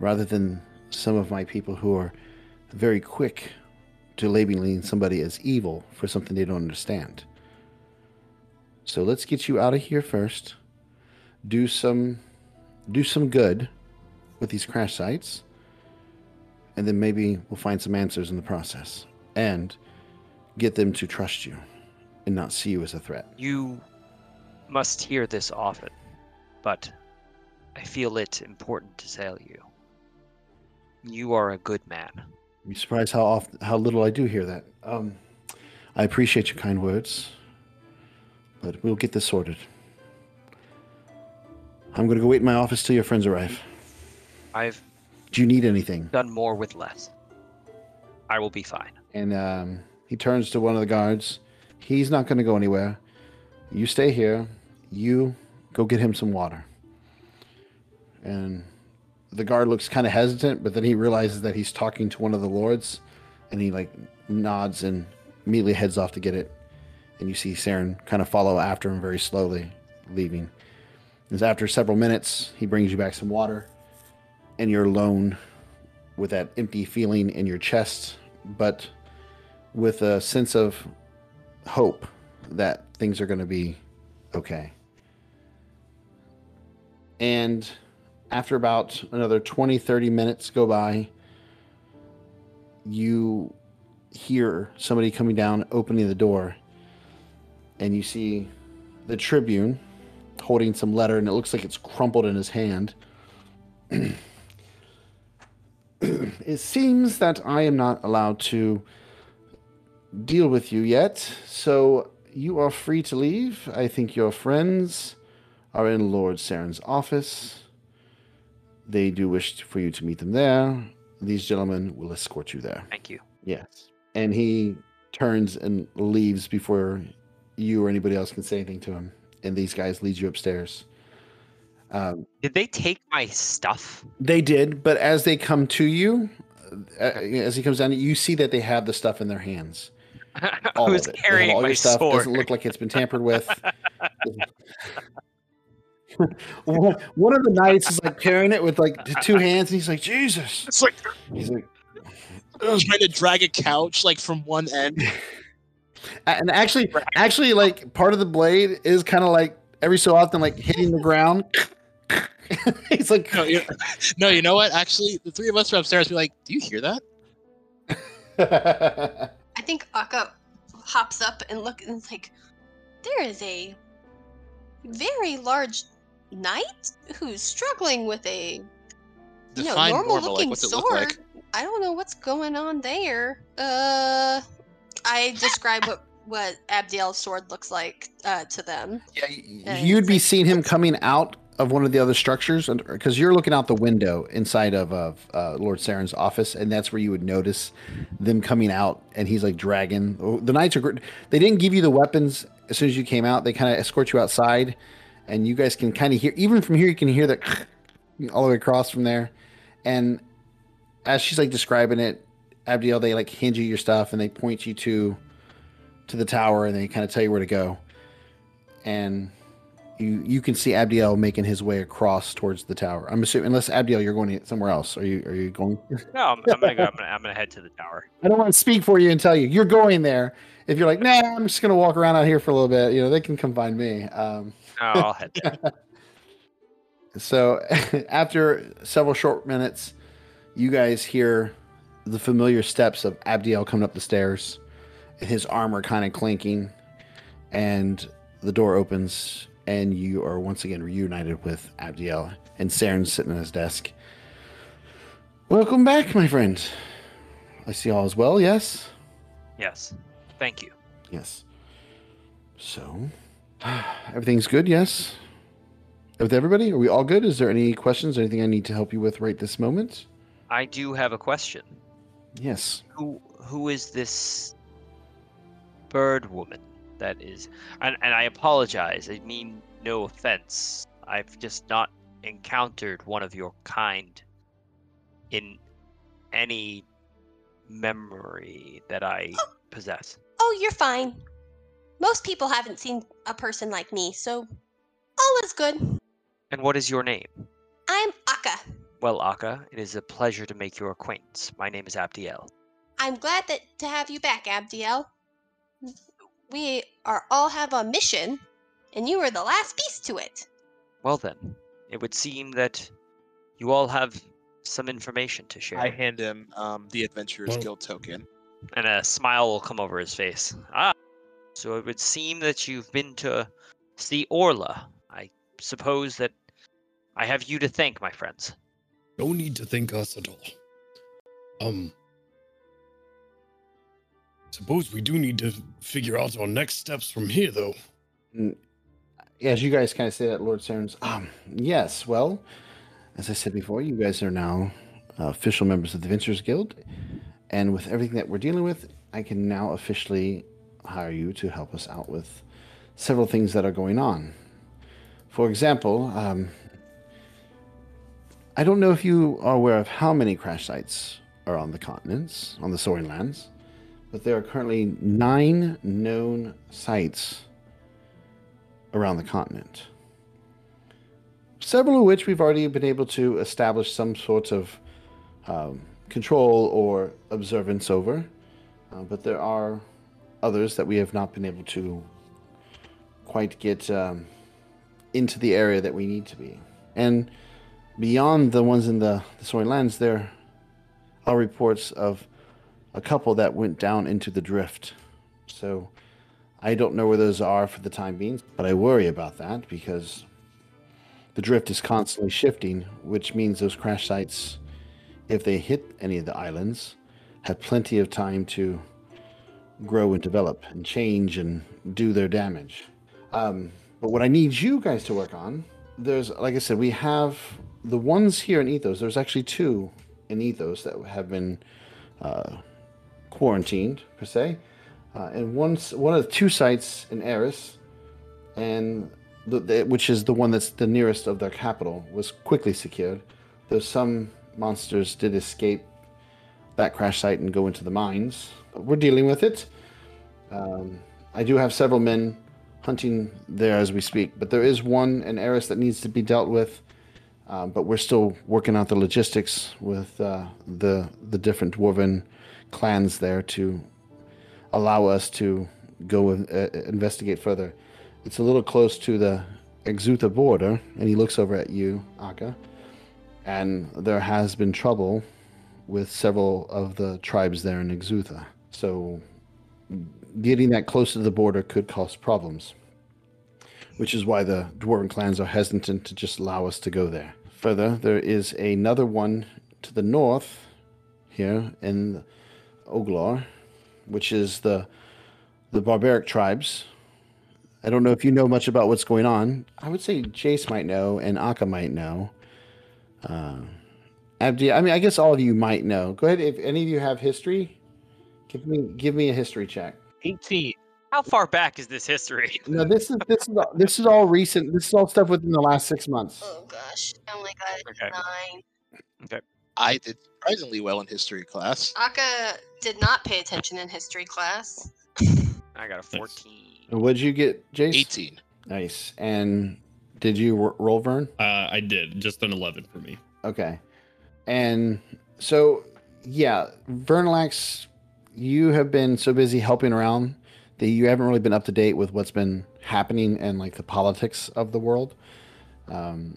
rather than some of my people who are very quick to labeling somebody as evil for something they don't understand. So let's get you out of here first. Do some do some good with these crash sites. And then maybe we'll find some answers in the process. And get them to trust you and not see you as a threat. You must hear this often, but I feel it important to tell you. You are a good man. You'd be surprised how often how little I do hear that. Um I appreciate your kind words. But we'll get this sorted. I'm gonna go wait in my office till your friends arrive. I've Do you need anything? done more with less. I will be fine. and um, he turns to one of the guards. He's not going to go anywhere. You stay here. You go get him some water. And the guard looks kind of hesitant, but then he realizes that he's talking to one of the lords, and he like nods and immediately heads off to get it. And you see Saren kind of follow after him very slowly, leaving. And after several minutes, he brings you back some water, and you're alone with that empty feeling in your chest, but with a sense of hope that things are going to be okay. And after about another 20, 30 minutes go by, you hear somebody coming down, opening the door, and you see the Tribune holding some letter, and it looks like it's crumpled in his hand. it seems that I am not allowed to deal with you yet, so you are free to leave. I think your friends are in Lord Saren's office. They do wish for you to meet them there. These gentlemen will escort you there. Thank you. Yes. And he turns and leaves before you or anybody else can say anything to him. And these guys lead you upstairs. Um, Did they take my stuff? they did, but as they come to you, uh, as he comes down, you see that they have the stuff in their hands. All Who's of it. Carrying all my your stuff. sword? Doesn't look like it's been tampered with. one one of the knights is like carrying it with like two hands, and he's like, Jesus. It's like He's like, trying to drag a couch like from one end. and actually, actually, like part of the blade is kind of like every so often, like hitting the ground. He's like, No, you, no, you know what? Actually, the three of us are upstairs. Be like, do you hear that? I think Auka hops up and look and like, there is a very large knight who's struggling with a you know, normal, normal looking what's it sword. look like? I don't know what's going on there. Uh, I describe what what Abdiel's sword looks like uh, to them. Yeah, you'd it's be like- seeing him coming out of one of the other structures because you're looking out the window inside of uh, uh, Lord Saren's office, and that's where you would notice them coming out. And he's like dragging. oh, The knights are. They didn't give you the weapons as soon as you came out. They kind of escort you outside, and you guys can kind of hear. Even from here, you can hear the all the way across from there. And as she's like describing it, Abdiel, they like hand you your stuff and they point you to to the tower, and they kind of tell you where to go. And you you can see Abdiel making his way across towards the tower. I'm assuming, unless Abdiel, you're going somewhere else. Are you are you going? No, I'm, I'm gonna go. I'm gonna, I'm gonna head to the tower. I don't want to speak for you and tell you you're going there. If you're like, nah, I'm just gonna walk around out here for a little bit. You know, they can come find me. Um, No, I'll head there. so after several short minutes, you guys hear the familiar steps of Abdiel coming up the stairs, and his armor kind of clinking, and the door opens, and you are once again reunited with Abdiel and Saren's sitting at his desk. Welcome back, my friend. I see all is well. Yes. Yes. Thank you. Yes. So, everything's good. Yes. With everybody, are we all good? Is there any questions? Anything I need to help you with right this moment? I do have a question. Yes. Who who is this bird woman that is and, and I apologize. I mean no offense. I've just not encountered one of your kind in any memory that I oh. possess. Oh, you're fine. Most people haven't seen a person like me, so all is good. And what is your name? I'm Auka. Well, Auka, it is a pleasure to make your acquaintance. My name is Abdiel. I'm glad that to have you back, Abdiel. We are all have a mission, and you are the last piece to it. Well then, it would seem that you all have some information to share. I hand him um, the Adventurers Guild token. and a smile will come over his face. Ah, so it would seem that you've been to see Orla. I suppose that I have you to thank, my friends. No need to thank us at all. Um, suppose we do need to figure out our next steps from here, though. As you guys kind of say that, Lord Saren's, um, yes, well, as I said before, you guys are now uh, official members of the Ventures Guild. And with everything that we're dealing with, I can now officially hire you to help us out with several things that are going on. For example, um, I don't know if you are aware of how many crash sites are on the continents, on the Soaring Lands, but there are currently nine known sites around the continent. Several of which we've already been able to establish some sort of um, control or observance over, uh, but there are others that we have not been able to quite get um, into the area that we need to be. And beyond the ones in the, the Soaring Lands, there are reports of a couple that went down into the drift. So I don't know where those are for the time being, but I worry about that because the drift is constantly shifting, which means those crash sites, if they hit any of the islands, have plenty of time to grow and develop and change and do their damage. Um, but what I need you guys to work on, there's, like I said, we have the ones here in Ethos. There's actually two in Ethos that have been uh, quarantined, per se. Uh, and one, one of the two sites in Eris, and the, the, which is the one that's the nearest of their capital, was quickly secured. Though some monsters did escape that crash site and go into the mines. We're dealing with it. Um, I do have several men hunting there as we speak, but there is one in Eris that needs to be dealt with. Um, but we're still working out the logistics with uh, the the different dwarven clans there to allow us to go and uh, investigate further. It's a little close to the Exutha border, and he looks over at you, Auka, and there has been trouble with several of the tribes there in Exutha. So getting that close to the border could cause problems, which is why the dwarven clans are hesitant to just allow us to go there. Further, there is another one to the north here in Oglar, which is the the barbaric tribes. I don't know if you know much about what's going on. I would say Jace might know and Auka might know. Uh, Abdi, I mean, I guess all of you might know. Go ahead. If any of you have history, give me give me a history check. 18. How far back is this history? No, this is this is all, this is all recent. This is all stuff within the last six months. Oh gosh, I only got Okay. nine. I did surprisingly well in history class. Auka did not pay attention in history class. I got a 14. And What'd you get, Jace? 18. Nice. And did you ro- roll, Vern? Uh, I did just an 11 for me. Okay. And so, yeah, Vernilax, you have been so busy helping around that you haven't really been up to date with what's been happening and like the politics of the world. Um,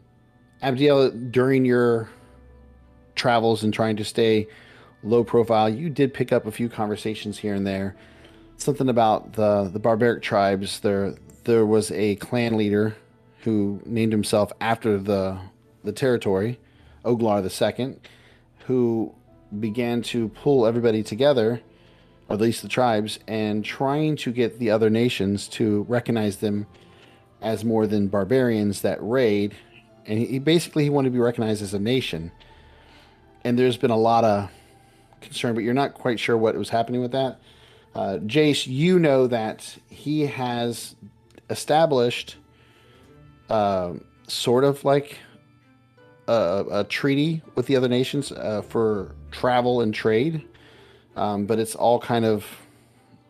Abdiel, during your travels and trying to stay low profile, you did pick up a few conversations here and there. Something about the the barbaric tribes. There there was a clan leader who named himself after the the territory, Oglar II, who began to pull everybody together, or at least the tribes, and trying to get the other nations to recognize them as more than barbarians that raid. And he basically he wanted to be recognized as a nation. And there's been a lot of concern, but you're not quite sure what was happening with that. Uh, Jace, you know that he has established uh, sort of like a, a treaty with the other nations uh, for travel and trade, um, but it's all kind of,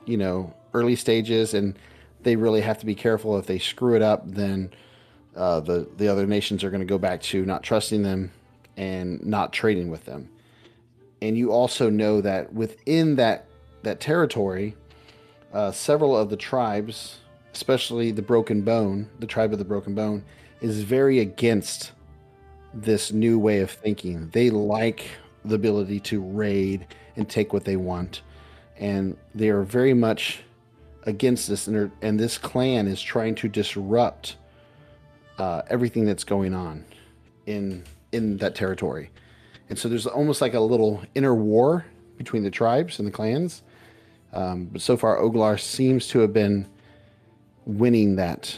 you know, early stages, and they really have to be careful. If they screw it up, then uh, the the other nations are going to go back to not trusting them and not trading with them. And you also know that within that that territory, uh, several of the tribes, especially the Broken Bone, the tribe of the Broken Bone, is very against this new way of thinking. They like the ability to raid and take what they want, and they are very much against this. And, and this clan is trying to disrupt uh, everything that's going on in in that territory. And so there's almost like a little inner war between the tribes and the clans. Um, but so far, Oglar seems to have been winning that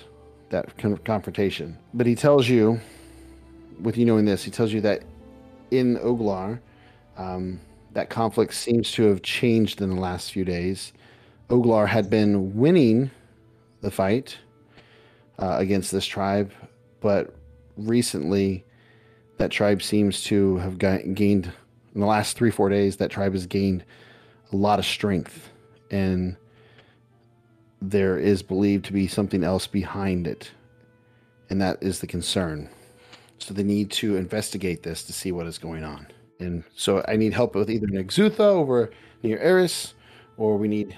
that con- confrontation. But he tells you, with you knowing this, he tells you that in Oglar, um, that conflict seems to have changed in the last few days. Oglar had been winning the fight uh, against this tribe, but recently, that tribe seems to have ga- gained in the last three four days. That tribe has gained a lot of strength, and there is believed to be something else behind it, and that is the concern. So they need to investigate this to see what is going on. And so I need help with either an Exutha over near Eris, or we need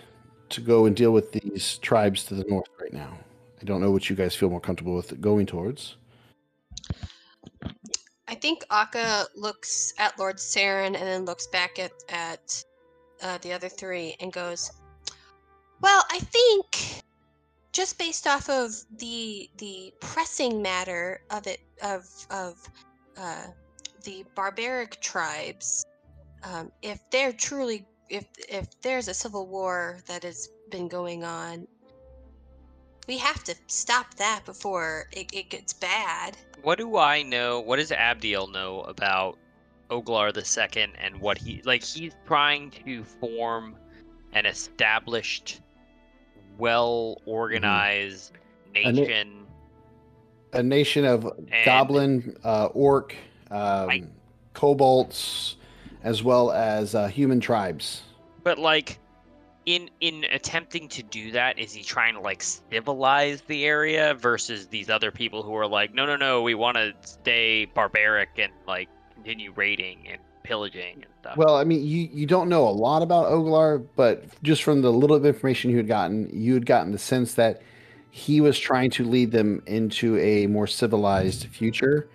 to go and deal with these tribes to the north right now. I don't know what you guys feel more comfortable with going towards. I think Auka looks at Lord Saren and then looks back at at uh, the other three and goes, "Well, I think just based off of the the pressing matter of it of of uh, the barbaric tribes, um, if they're truly if if there's a civil war that has been going on." We have to stop that before it, it gets bad. What do I know? What does Abdiel know about Oglar the Second and what he like? He's trying to form an established, well organized na- nation. a nation of goblin, uh, orc, um, I- kobolds, as well as uh, human tribes. But like, in in attempting to do that, is he trying to like civilize the area versus these other people who are like, no, no, no, we want to stay barbaric and like continue raiding and pillaging and stuff. Well, I mean, you, you don't know a lot about Oglar, but just from the little bit of information you had gotten, you had gotten the sense that he was trying to lead them into a more civilized future.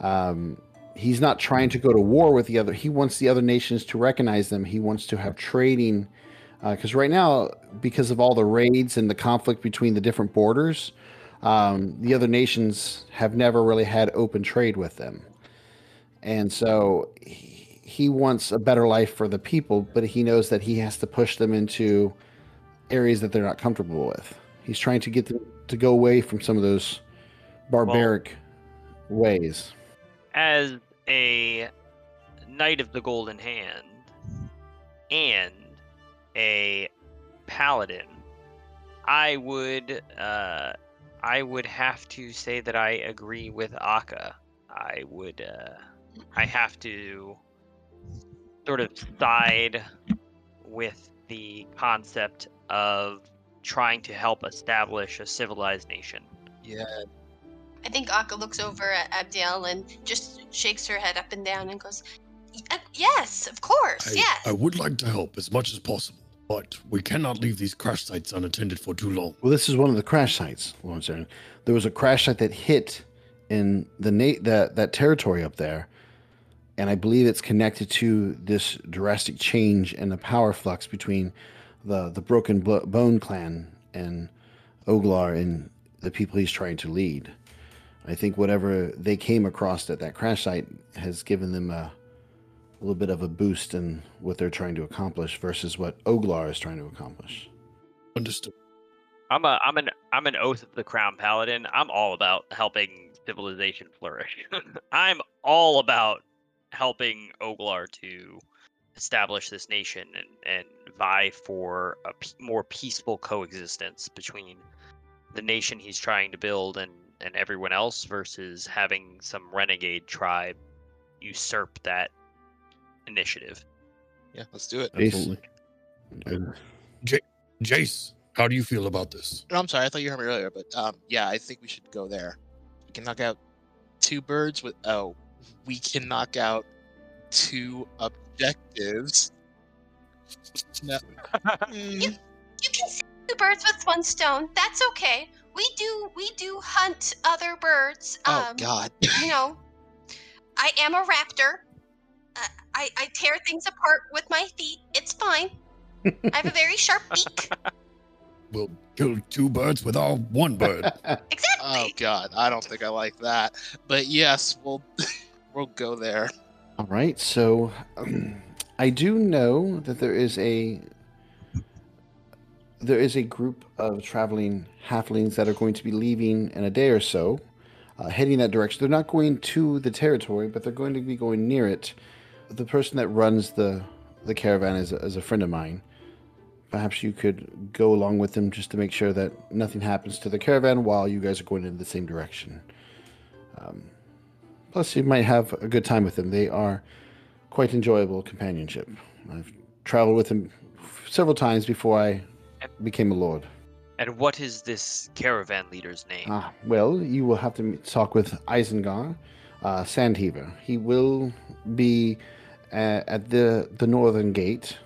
Um, he's not trying to go to war with the other. He wants the other nations to recognize them. He wants to have trading, because right now, because of all the raids and the conflict between the different borders, um, the other nations have never really had open trade with them, and so he, he wants a better life for the people. But he knows that he has to push them into areas that they're not comfortable with. He's trying to get them to go away from some of those barbaric ways. as a knight of the golden hand and a paladin i would uh i would have to say that i agree with Auka i would uh i have to sort of side with the concept of trying to help establish a civilized nation. Yeah, I think Auka looks over at Abdiel and just shakes her head up and down and goes, uh, "Yes, of course, I, yes." I would like to help as much as possible, but we cannot leave these crash sites unattended for too long. Well, this is one of the crash sites, Lord Saren. There was a crash site that hit in the na- that that territory up there, and I believe it's connected to this drastic change in the power flux between the the Broken Bo- Bone clan and Oglar and the people he's trying to lead. I think whatever they came across at that crash site has given them a, a little bit of a boost in what they're trying to accomplish versus what Oglar is trying to accomplish. Understood. I'm a I'm an I'm an oath of the crown paladin. I'm all about helping civilization flourish. I'm all about helping Oglar to establish this nation and, and vie for a p- more peaceful coexistence between the nation he's trying to build and, and everyone else versus having some renegade tribe usurp that initiative. yeah, let's do it. Jason. Absolutely. Jace, how do you feel about this? No, I'm sorry, I thought you heard me earlier, but um, yeah, I think we should go there. We can knock out two birds with oh, we can knock out two objectives. No. Mm, You can see two birds with one stone. That's okay. We do we do hunt other birds. oh um, God. You know, I am a raptor. Uh, I I tear things apart with my feet. It's fine. I have a very sharp beak. We'll kill two birds with our one bird. Exactly. Oh God, I don't think I like that. But yes, we'll we'll go there. All right, so um, I do know that there is a there is a group of traveling halflings that are going to be leaving in a day or so, uh, heading that direction. They're not going to the territory, but they're going to be going near it. The person that runs the the caravan is is a friend of mine. Perhaps you could go along with them just to make sure that nothing happens to the caravan while you guys are going in the same direction. Um, plus, you might have a good time with them. They are quite enjoyable companionship. I've traveled with them several times before I became a lord. And what is this caravan leader's name? Ah, well, you will have to talk with Isengard, uh, Sandheaver. He will be uh, at the the northern gate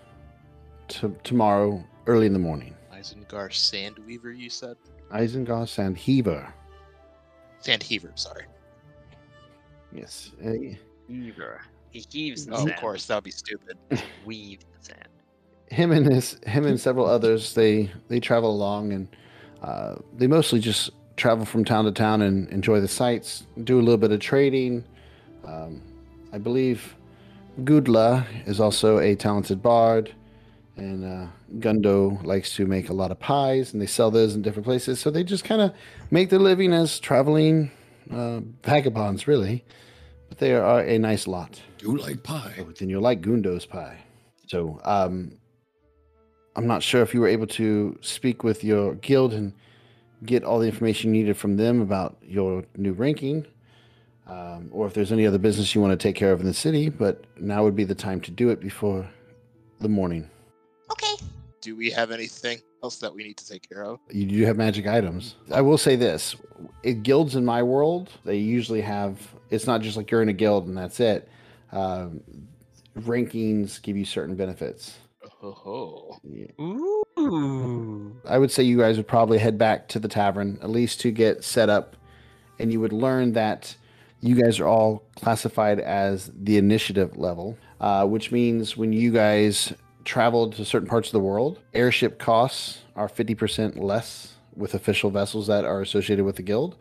to, tomorrow early in the morning. Isengard Sandweaver, you said? Isengard Sandheaver. Sandheaver, sorry. Yes. uh, Heaver. He heaves the Oh, sand. of course, that would be stupid. Weave the sand. Him and his him and several others they they travel along and uh, they mostly just travel from town to town and enjoy the sights do a little bit of trading um, i believe gudla is also a talented bard and uh, gundo likes to make a lot of pies and they sell those in different places so they just kind of make their living as traveling uh, vagabonds really but they are a nice lot Do like pie. Then you'll like Gundo's pie. So, um, I'm not sure if you were able to speak with your guild and get all the information you needed from them about your new ranking, um, or if there's any other business you want to take care of in the city. But now would be the time to do it before the morning. Okay. Do we have anything else that we need to take care of? You do have magic items. I will say this: it, guilds in my world, they usually have. It's not just like you're in a guild and that's it. Um, rankings give you certain benefits. Oh, Yeah. Ooh. Ooh. I would say you guys would probably head back to the tavern, at least to get set up, and you would learn that you guys are all classified as the initiative level, uh, which means when you guys travel to certain parts of the world, airship costs are 50% less with official vessels that are associated with the guild.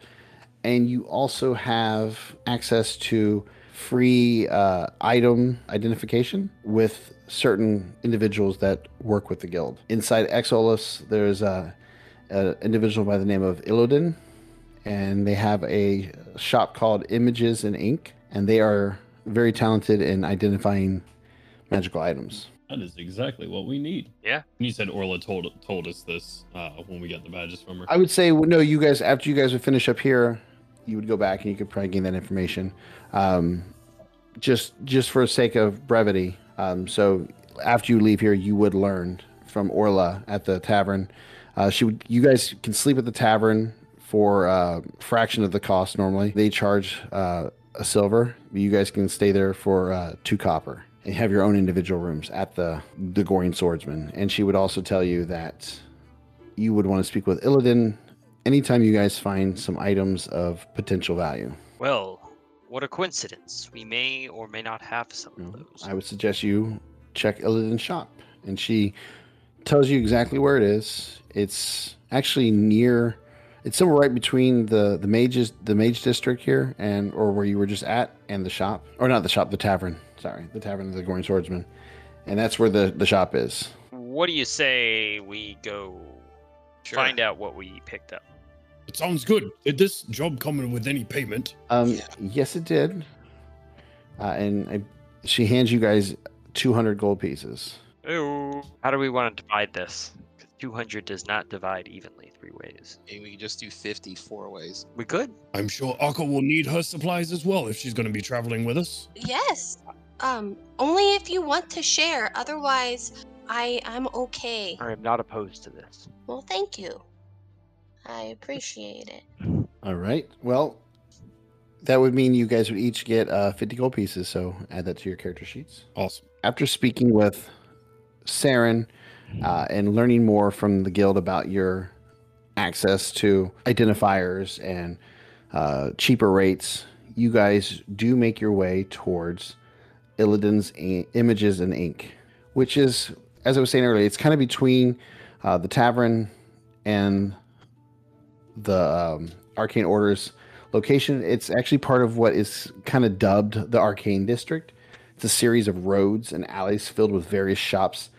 And you also have access to free uh, item identification with certain individuals that work with the guild. Inside Exolus, there's a, an individual by the name of Ilodin, and they have a shop called Images and Ink, and they are very talented in identifying magical items. That is exactly what we need. Yeah. You said Orla told told us this uh, when we got the badges from her. I would say, no, you guys, after you guys would finish up here, you would go back and you could probably gain that information. Um, just, just for sake of brevity. Um, so after you leave here, you would learn from Orla at the tavern. Uh, she would, you guys can sleep at the tavern for a fraction of the cost normally. They charge uh, a silver. You guys can stay there for uh, two copper and have your own individual rooms at the the Goring Swordsman. And she would also tell you that you would want to speak with Illidan anytime you guys find some items of potential value. Well, what a coincidence. We may or may not have some of those. I would suggest you check Illidan's shop. And she tells you exactly where it is. It's actually near it's somewhere right between the the mages the mage district here and or where you were just at and the shop. Or not the shop, the tavern. Sorry, the tavern of the Goring Swordsman. And that's where the, the shop is. What do you say we go Sure. find out what we picked up? It sounds good. Did this job come with any payment? Um, Yeah. yes, it did. Uh, and I, she hands you guys 200 gold pieces. Ooh. How do we want to divide this? 'Cause 200 does not divide evenly three ways. Maybe we can just do 50 four ways. We could. I'm sure Auka will need her supplies as well if she's going to be traveling with us. Yes. Um, only if you want to share. Otherwise, I I'm okay. I am not opposed to this. Well, thank you. I appreciate it. All right. Well, that would mean you guys would each get uh, 50 gold pieces. So add that to your character sheets. Awesome. After speaking with Saren uh, and learning more from the guild about your access to identifiers and uh, cheaper rates, you guys do make your way towards Illidan's I- Images and Ink, which is, as I was saying earlier, it's kind of between uh, the tavern and the um, Arcane Orders location. It's actually part of what is kind of dubbed the Arcane District. It's a series of roads and alleys filled with various shops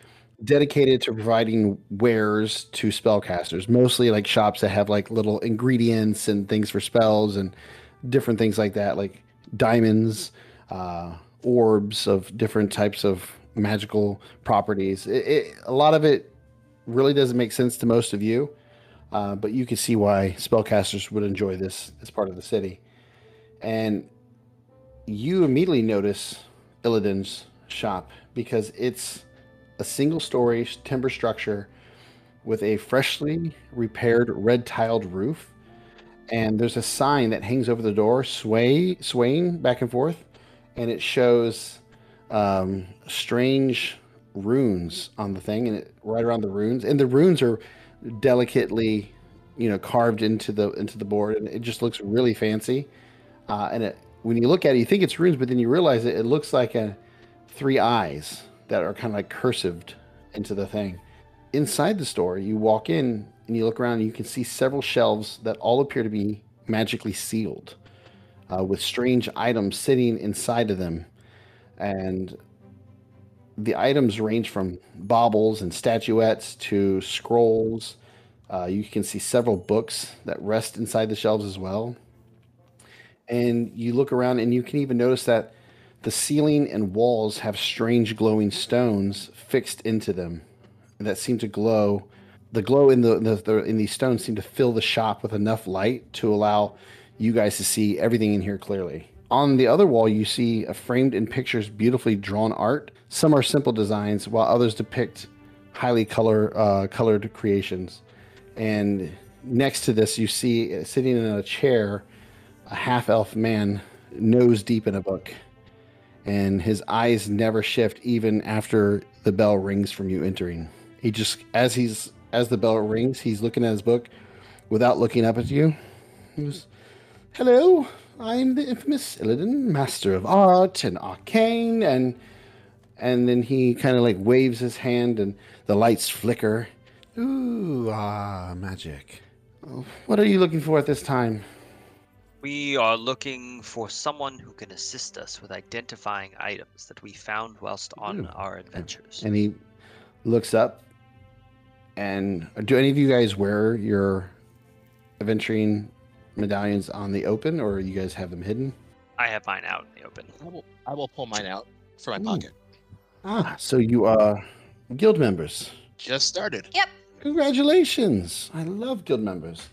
dedicated to providing wares to spellcasters, mostly like shops that have like little ingredients and things for spells and different things like that, like diamonds, uh, orbs of different types of magical properties. It, it, a lot of it really doesn't make sense to most of you, uh, but you can see why spellcasters would enjoy this this part of the city. And you immediately notice Illidan's shop because it's a single story timber structure with a freshly repaired red tiled roof. And there's a sign that hangs over the door, sway swaying back and forth, and it shows um, strange runes on the thing, and it, right around the runes, and the runes are delicately, you know, carved into the into the board, and it just looks really fancy. Uh, and it, when you look at it, you think it's runes, but then you realize it, it looks like a three eyes that are kind of like cursived into the thing. Inside the store, you walk in and you look around, and you can see several shelves that all appear to be magically sealed, uh, with strange items sitting inside of them, and the items range from baubles and statuettes to scrolls. Uh, you can see several books that rest inside the shelves as well. And you look around and you can even notice that the ceiling and walls have strange glowing stones fixed into them that seem to glow. The glow in the, the, the in these stones seem to fill the shop with enough light to allow you guys to see everything in here clearly. On the other wall, you see a framed in pictures beautifully drawn art. Some are simple designs, while others depict highly color uh, colored creations. And next to this, you see uh, sitting in a chair a half elf man, nose deep in a book. And his eyes never shift even after the bell rings from you entering. He just as he's as the bell rings, he's looking at his book without looking up at you. He goes, "Hello, I'm the infamous Illidan, master of art and arcane." And and then he kind of like waves his hand, and the lights flicker. Ooh, ah, magic. What are you looking for at this time? We are looking for someone who can assist us with identifying items that we found whilst on Ooh. our adventures. And he looks up. And do any of you guys wear your adventuring medallions on the open, or you guys have them hidden? I have mine out in the open. I will, I will pull mine out from my Ooh. pocket. Ah, so you are guild members. Just started. Yep. Congratulations! I love guild members.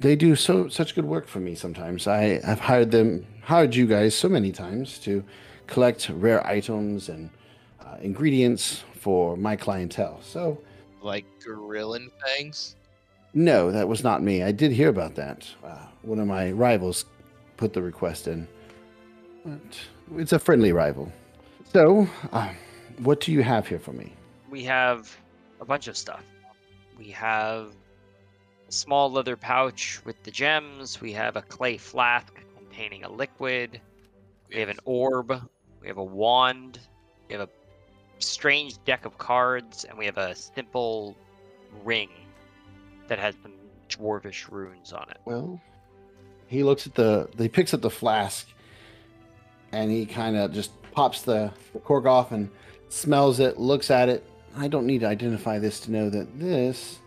They do so such good work for me sometimes. I have hired them, hired you guys so many times to collect rare items and uh, ingredients for my clientele. So Like gorillan fangs. No, that was not me. I did hear about that. Uh, one of my rivals put the request in. But it's a friendly rival. So, uh, what do you have here for me? We have a bunch of stuff. We have a small leather pouch with the gems. We have a clay flask containing a liquid. We have an orb. We have a wand. We have a strange deck of cards, and we have a simple ring that has some dwarvish runes on it. Well, he looks at the. He picks up the flask, and he kind of just pops the, the cork off and smells it. Looks at it. I don't need to identify this to know that this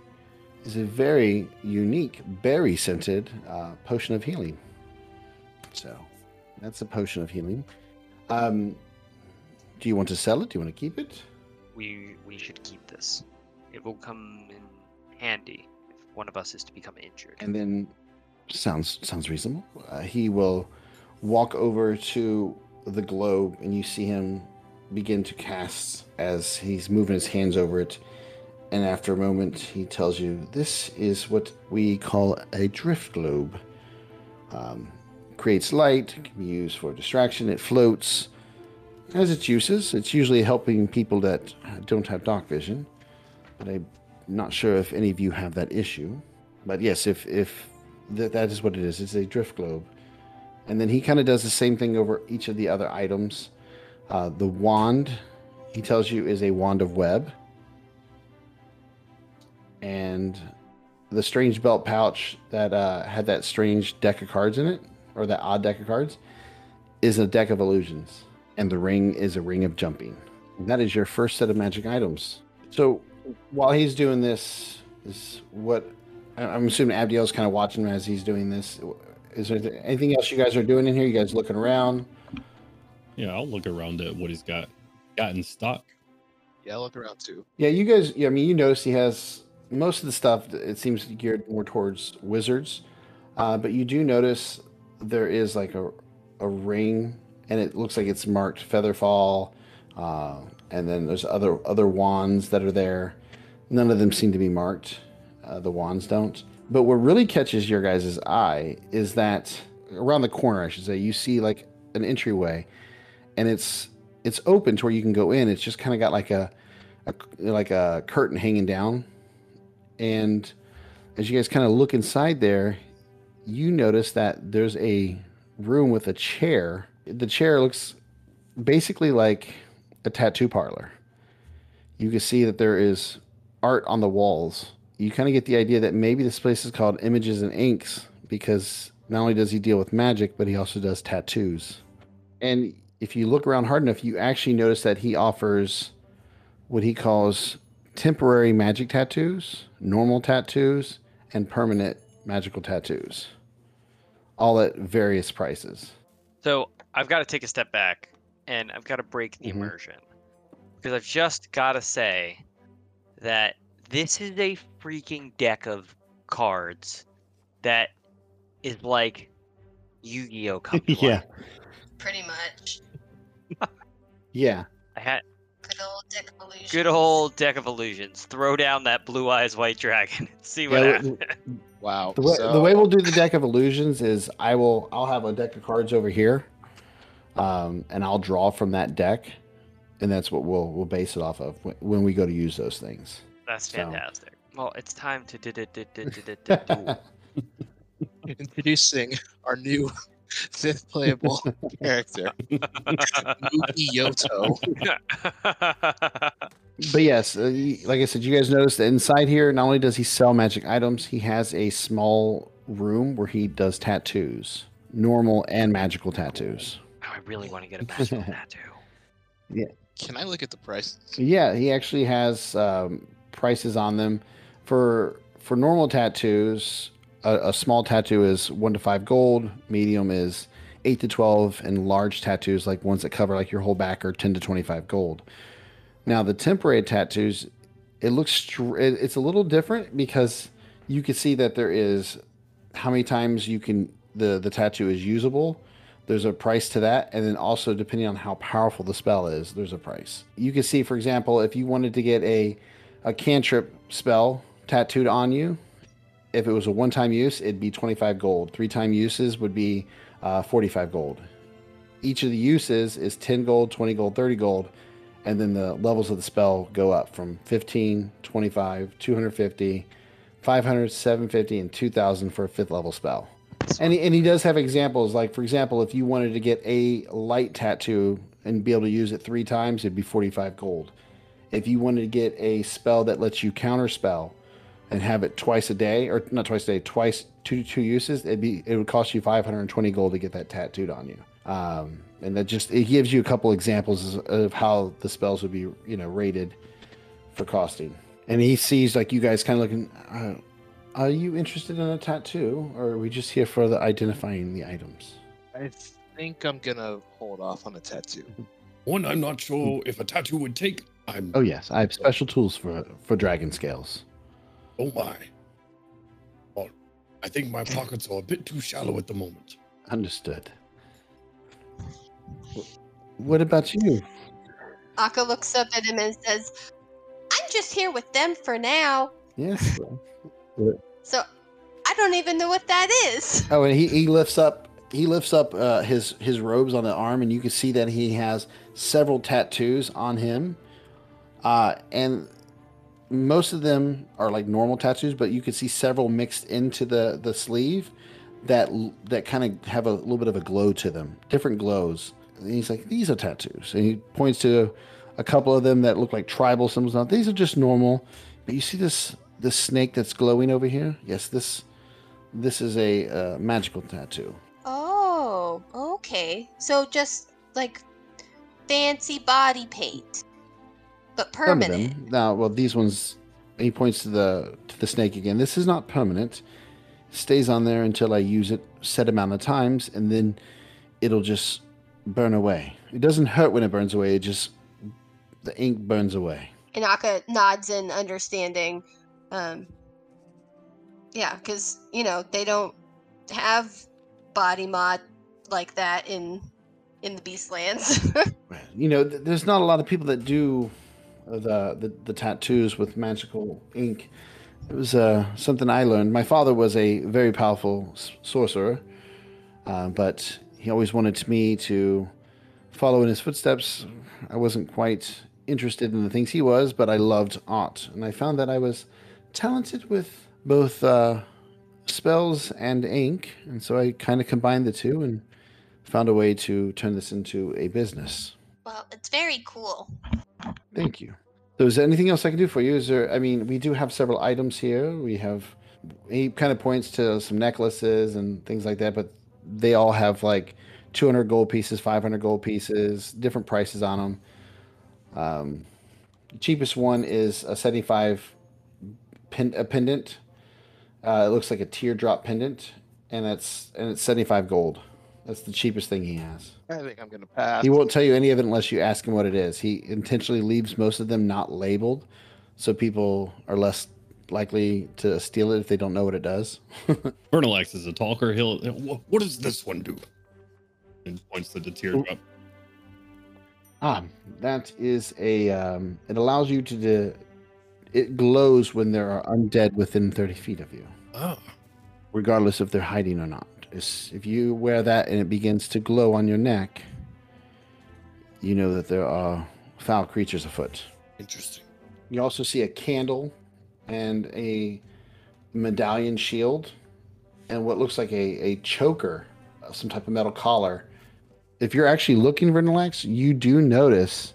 is a very unique berry scented uh, potion of healing. So, that's a potion of healing. Um, do you want to sell it? Do you want to keep it? We we should keep this. It will come in handy one of us is to become injured. and then sounds sounds reasonable. Uh, he will walk over to the globe, and you see him begin to cast as he's moving his hands over it. And after a moment, he tells you, "This is what we call a drift globe. Um, creates light, can be used for distraction. It floats." Has its uses. It's usually helping people that don't have dark vision, but I'm not sure if any of you have that issue. But yes, if if that that is what it is, it's a drift globe, and then he kind of does the same thing over each of the other items. Uh, the wand, he tells you, is a wand of web, and the strange belt pouch that uh, had that strange deck of cards in it, or that odd deck of cards, is a deck of illusions, and the ring is a ring of jumping. And that is your first set of magic items. So while he's doing this, is what I- I'm assuming Abdiel's kind of watching him as he's doing this. Is there anything else you guys are doing in here? You guys looking around? Yeah, I'll look around at what he's got got in stock. Yeah, I'll look around too. Yeah, you guys. Yeah, I mean, you notice he has most of the stuff. It seems geared more towards wizards, uh, but you do notice there is like a a ring, and it looks like it's marked Featherfall, uh, and then there's other other wands that are there. None of them seem to be marked. Uh, the wands don't. But what really catches your guys' eye is that around the corner, I should say, you see like an entryway, and it's it's open to where you can go in. It's just kind of got like a, a like a curtain hanging down, and as you guys kind of look inside there, you notice that there's a room with a chair. The chair looks basically like a tattoo parlor. You can see that there is art on the walls. You kind of get the idea that maybe this place is called Images and Inks because not only does he deal with magic, but he also does tattoos. And if you look around hard enough, you actually notice that he offers what he calls temporary magic tattoos, normal tattoos, and permanent magical tattoos, all at various prices. So I've got to take a step back and I've got to break the Mhm. immersion because I've just got to say that this is a freaking deck of cards that is like Yu-Gi-Oh! come yeah. Pretty much. yeah. I had Good old Dick Illusion. good old deck of illusions. Throw down that blue eyes white dragon and see what Yeah, happens. Wow. The way, so, the way we'll do the deck of illusions is I will I'll have a deck of cards over here, um, and I'll draw from that deck, and that's what we'll we'll base it off of when, when we go to use those things. That's So- fantastic. Well, it's time to did it did did did it did duel. Introducing our new fifth playable character, Mugi Yoto. But yes, uh, like I said, you guys notice that inside here, not only does he sell magic items, he has a small room where he does tattoos, normal and magical tattoos. Oh, I really want to get a magical tattoo. Yeah. Can I look at the prices? Yeah, he actually has um, prices on them for for normal tattoos. A, a small tattoo is one to five gold. Medium is eight to twelve, and large tattoos, like ones that cover like your whole back, are ten to twenty five gold. Now the temporary tattoos, it looks str- it, it's a little different because you can see that there is how many times you can the the tattoo is usable there's a price to that. And then also depending on how powerful the spell is there's a price. You can see for example if you wanted to get a a cantrip spell tattooed on you if it was a one-time use it'd be 25 gold. Three time uses would be uh, 45 gold. Each of the uses is 10 gold 20 gold 30 gold and then the levels of the spell go up from 15 25 250 500 750 and 2000 for a fifth level spell and he, and he does have examples like for example if you wanted to get a light tattoo and be able to use it three times it'd be 45 gold. If you wanted to get a spell that lets you counter spell and have it twice a day or not twice a day twice two two uses it'd be it would cost you 520 gold to get that tattooed on you. Um, and that just it gives you a couple examples of how the spells would be you know rated for costing. And he sees like you guys kind of looking uh, are you interested in a tattoo, or are we just here for the identifying the items? I think I'm gonna hold off on a tattoo. One I'm not sure if a tattoo would take. I'm. Oh yes, I have special tools for for dragon scales. Oh my. Well, I think my pockets are a bit too shallow at the moment. Understood. What about you? Auka looks up at him and says, I'm just here with them for now. Yes. So I don't even know what that is. Oh, and he, he lifts up he lifts up uh, his his robes on the arm, and you can see that he has several tattoos on him, uh, and most of them are like normal tattoos, but you can see several mixed into the the sleeve that that kind of have a little bit of a glow to them, different glows. And he's like, these are tattoos, and he points to a couple of them that look like tribal symbols. Now these are just normal, but you see this this snake that's glowing over here? Yes, this this is a uh, magical tattoo. Oh, okay. So just like fancy body paint, but permanent. Now, well, these ones. He points to the to the snake again. This is not permanent. Stays on there until I use it set amount of times, and then it'll just burn away. It doesn't hurt when it burns away. It just the ink burns away. And Auka nods in understanding. Um, yeah, because you know they don't have body mod like that in in the Beastlands. You know, th- there's not a lot of people that do the the, the tattoos with magical ink. It was uh, something I learned. My father was a very powerful s- sorcerer, uh, but he always wanted me to follow in his footsteps. I wasn't quite interested in the things he was, but I loved art, and I found that I was talented with both uh, spells and ink, and so I kind of combined the two and found a way to turn this into a business. well, it's very cool. Thank you. So, is there anything else I can do for you? Is there? I mean, we do have several items here. We have. He kind of points to some necklaces and things like that, but they all have like 200 gold pieces, 500 gold pieces, different prices on them. Um, the cheapest one is a 75 pin, a pendant. Uh, it looks like a teardrop pendant, and that's and it's 75 gold. That's the cheapest thing he has. I think I'm gonna pass. He won't tell you any of it unless you ask him what it is. He intentionally leaves most of them not labeled, so people are less likely to steal it if they don't know what it does. Vernilax is a talker. He'll, he'll- what does this one do? And points to the teardrop. ah, that is a. Um, it allows you to. De- it glows when there are undead within thirty feet of you, Ah, regardless if they're hiding or not. It's, if you wear that and it begins to glow on your neck, you know that there are foul creatures afoot. interesting. You also see a candle and a medallion shield and what looks like a, a choker, some type of metal collar. If you're actually looking, Vernilax, you do notice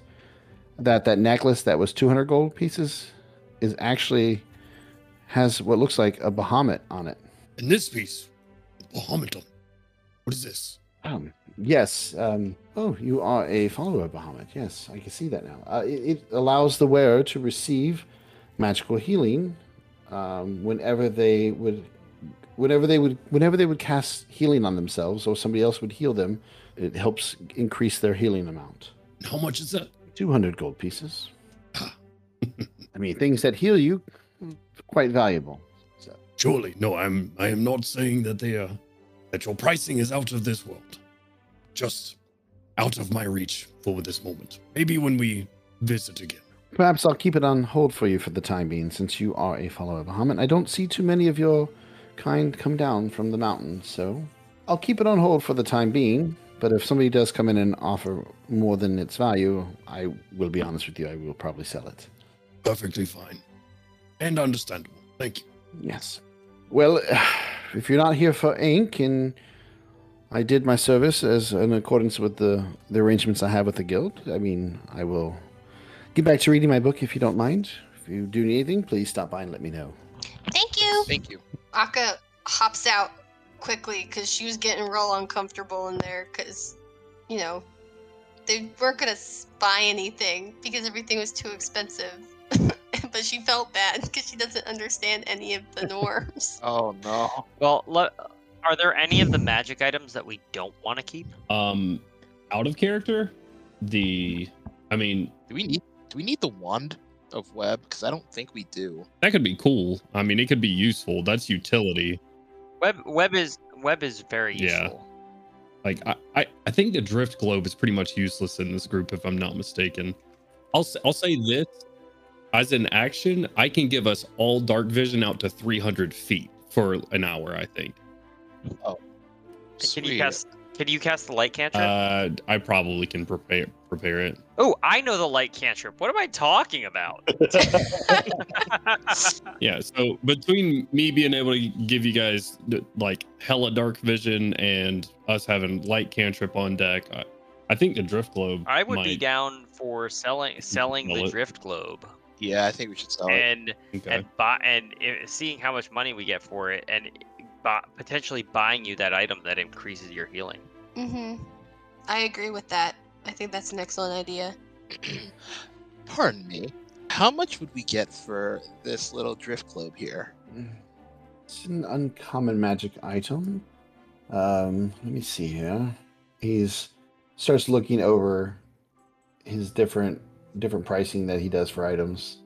that that necklace that was 200 gold pieces is actually has what looks like a Bahamut on it. And this piece, the Bahamut. What is this? Um, yes. Um, oh, you are a follower of Bahamut. Yes, I can see that now. Uh, it, it allows the wearer to receive magical healing um, whenever they would, whenever they would, whenever they would cast healing on themselves, or somebody else would heal them. It helps increase their healing amount. How much is that? Two hundred gold pieces. Mean, things that heal you, quite valuable. So, Surely, no. I'm. I am not saying that they are. That your pricing is out of this world. Just out of my reach for this moment. Maybe when we visit again. perhaps I'll keep it on hold for you for the time being, since you are a follower of Bahamut. I don't see too many of your kind come down from the mountains, so I'll keep it on hold for the time being. But if somebody does come in and offer more than its value, I will be honest with you, I will probably sell it. Perfectly fine. And understandable. Thank you. Yes. Well, if you're not here for ink, and I did my service as in accordance with the, the arrangements I have with the guild, I mean, I will get back to reading my book if you don't mind. If you do need anything, please stop by and let me know. Thank you. Thank you. Auka hops out quickly because she was getting real uncomfortable in there because, you know, they weren't going to buy anything because everything was too expensive. But she felt bad because she doesn't understand any of the norms. Oh no. Well, le- are there any of the magic items that we don't want to keep? Um, out of character, the I mean Do we need do we need the wand of web? Because I don't think we do. that could be cool. I mean, it could be useful. That's utility. Web web is web is very Yeah. useful. Like I, I, I think the drift globe is pretty much useless in this group, if I'm not mistaken. I'll s- I'll say this as an action, I can give us all dark vision out to 300 feet for an hour. I think. And Can you Sweet. cast? Can you cast the light cantrip? Uh, I probably can prepare prepare it. oh, I know the light cantrip. What am I talking about? Yeah. So between me being able to give you guys like hella dark vision and us having light cantrip on deck, I, I think the drift globe. I would be down for selling selling the drift globe Yeah, I think we should sell it. and Okay. and buy and i- seeing how much money we get for it and bu- potentially buying you that item that increases your healing. mm-hmm. I agree with that. I think that's an excellent idea. Pardon me. How much would we get for this little drift globe here? It's an uncommon magic item. Um, let me see here. He's starts looking over his different different pricing that he does for items.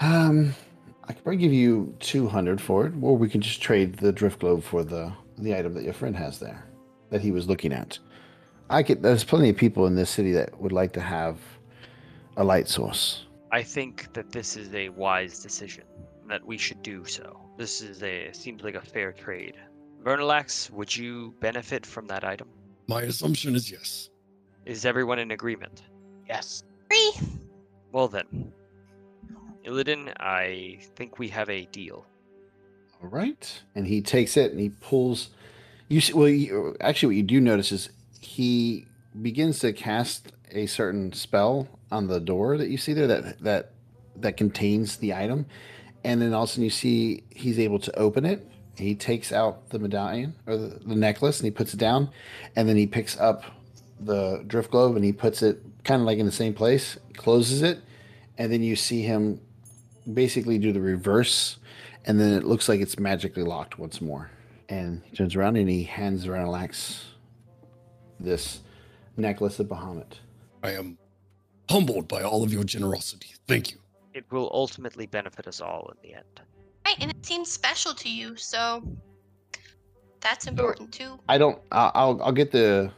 Um, I could probably give you two hundred for it, or we can just trade the drift globe for the the item that your friend has there that he was looking at. I could. There's plenty of people in this city that would like to have a light source. I think that this is a wise decision. That we should do so. This is a seems like a fair trade. Vernilax, would you benefit from that item? My assumption is yes. Is everyone in agreement? Yes. Free. Well then, Illidan, I think we have a deal. All right. And he takes it and he pulls. You see, well, you, actually, what you do notice is he begins to cast a certain spell on the door that you see there that that that contains the item, and then all of a sudden you see he's able to open it. He takes out the medallion or the, the necklace and he puts it down, and then he picks up the drift globe and he puts it kind of like in the same place, closes it, and then you see him basically do the reverse and then it looks like it's magically locked once more. And he turns around and he hands around Alex this necklace of Bahamut. I am humbled by all of your generosity. Thank you. It will ultimately benefit us all in the end. Right, and it seems special to you, so that's important too. I don't. I'll I'll get the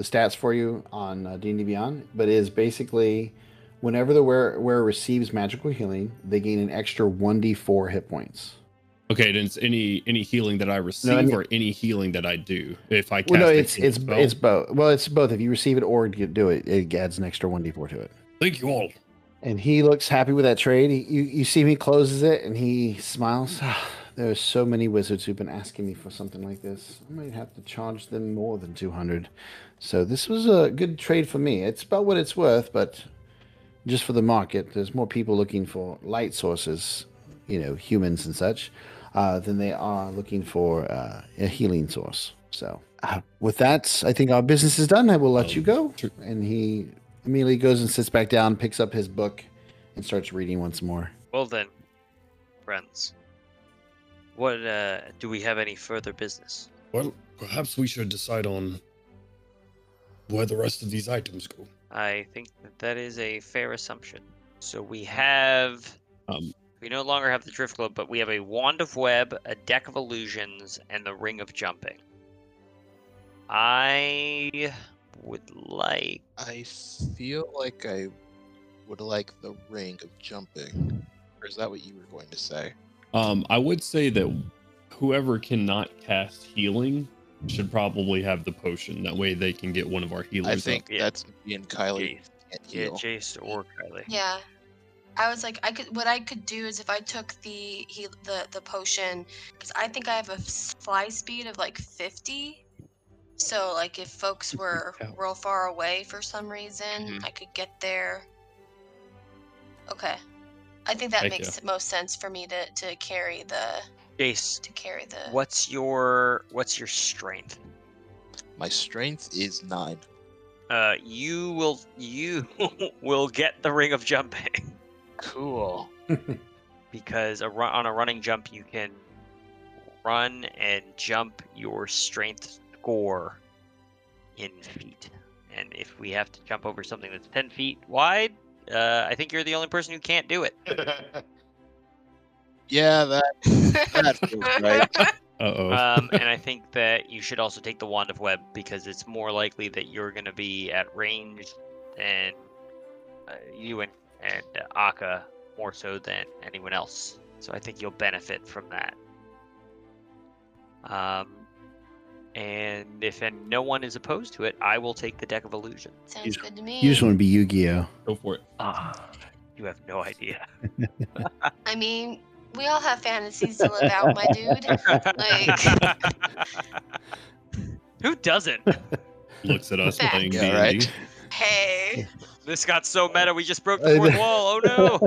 the stats for you on uh, D&D Beyond, but it is basically whenever the wearer, wearer receives magical healing, they gain an extra one d4 hit points. Okay, then it's any any healing that I receive any- or any healing that I do. If I cast Well, no, it's it's spell. it's both. Well, it's both. If you receive it or you do it, it adds an extra one d4 to it. Thank you all. And he looks happy with that trade. He, you, you see me closes it and he smiles. "Ah, There are so many wizards who've been asking me for something like this. I might have to charge them more than 200. So this was a good trade for me. It's about what it's worth, but just for the market, there's more people looking for light sources, you know, humans and such, uh, than they are looking for uh, a healing source. So uh, with that, I think our business is done. I will let you Um, go. sure. And he immediately goes and sits back down, picks up his book, and starts reading once more. Well then, friends. What uh do we have any further business? Well, perhaps we should decide on where the rest of these items go. I think that that is a fair assumption. So we have Um, we no longer have the drift globe, but we have a wand of web, a deck of illusions, and the ring of jumping. I would like I feel like I would like the ring of jumping. Or is that what you were going to say? Um, I would say that whoever cannot cast healing should probably have the potion. That way they can get one of our healers. I think Yeah. that's me and Kylie Jace. Yeah, heal. Jace or Kylie. Yeah. I was like, I could. What I could do is if I took the he, the the potion, because I think I have a fly speed of like fifty. So like, if folks were Yeah. real far away for some reason, Mhm. I could get there. Okay, I think that Heck makes most sense for me to to carry the Jace, to carry the. what's your what's your strength? My strength is nine. Uh, you will you will get the ring of jumping Cool. because a run, on a running jump you can run and jump your strength score in feet. And if we have to jump over something that's ten feet wide, uh, I think you're the only person who can't do it. Yeah, that that feels right. Uh oh. Um, and I think that you should also take the wand of web because it's more likely that you're going to be at range than uh, you and and uh, Auka more so than anyone else. So I think you'll benefit from that. Um, and if and no one is opposed to it, I will take the deck of illusion. Sounds good to me. You just want to be Yu Gi Oh! Go for it. Ah, you have no idea. I mean, we all have fantasies to live out, my dude. Like, Who doesn't? Looks at us Fact. playing Yeah, D&D. right. hey. This got so meta. We just broke the fourth wall. Oh no!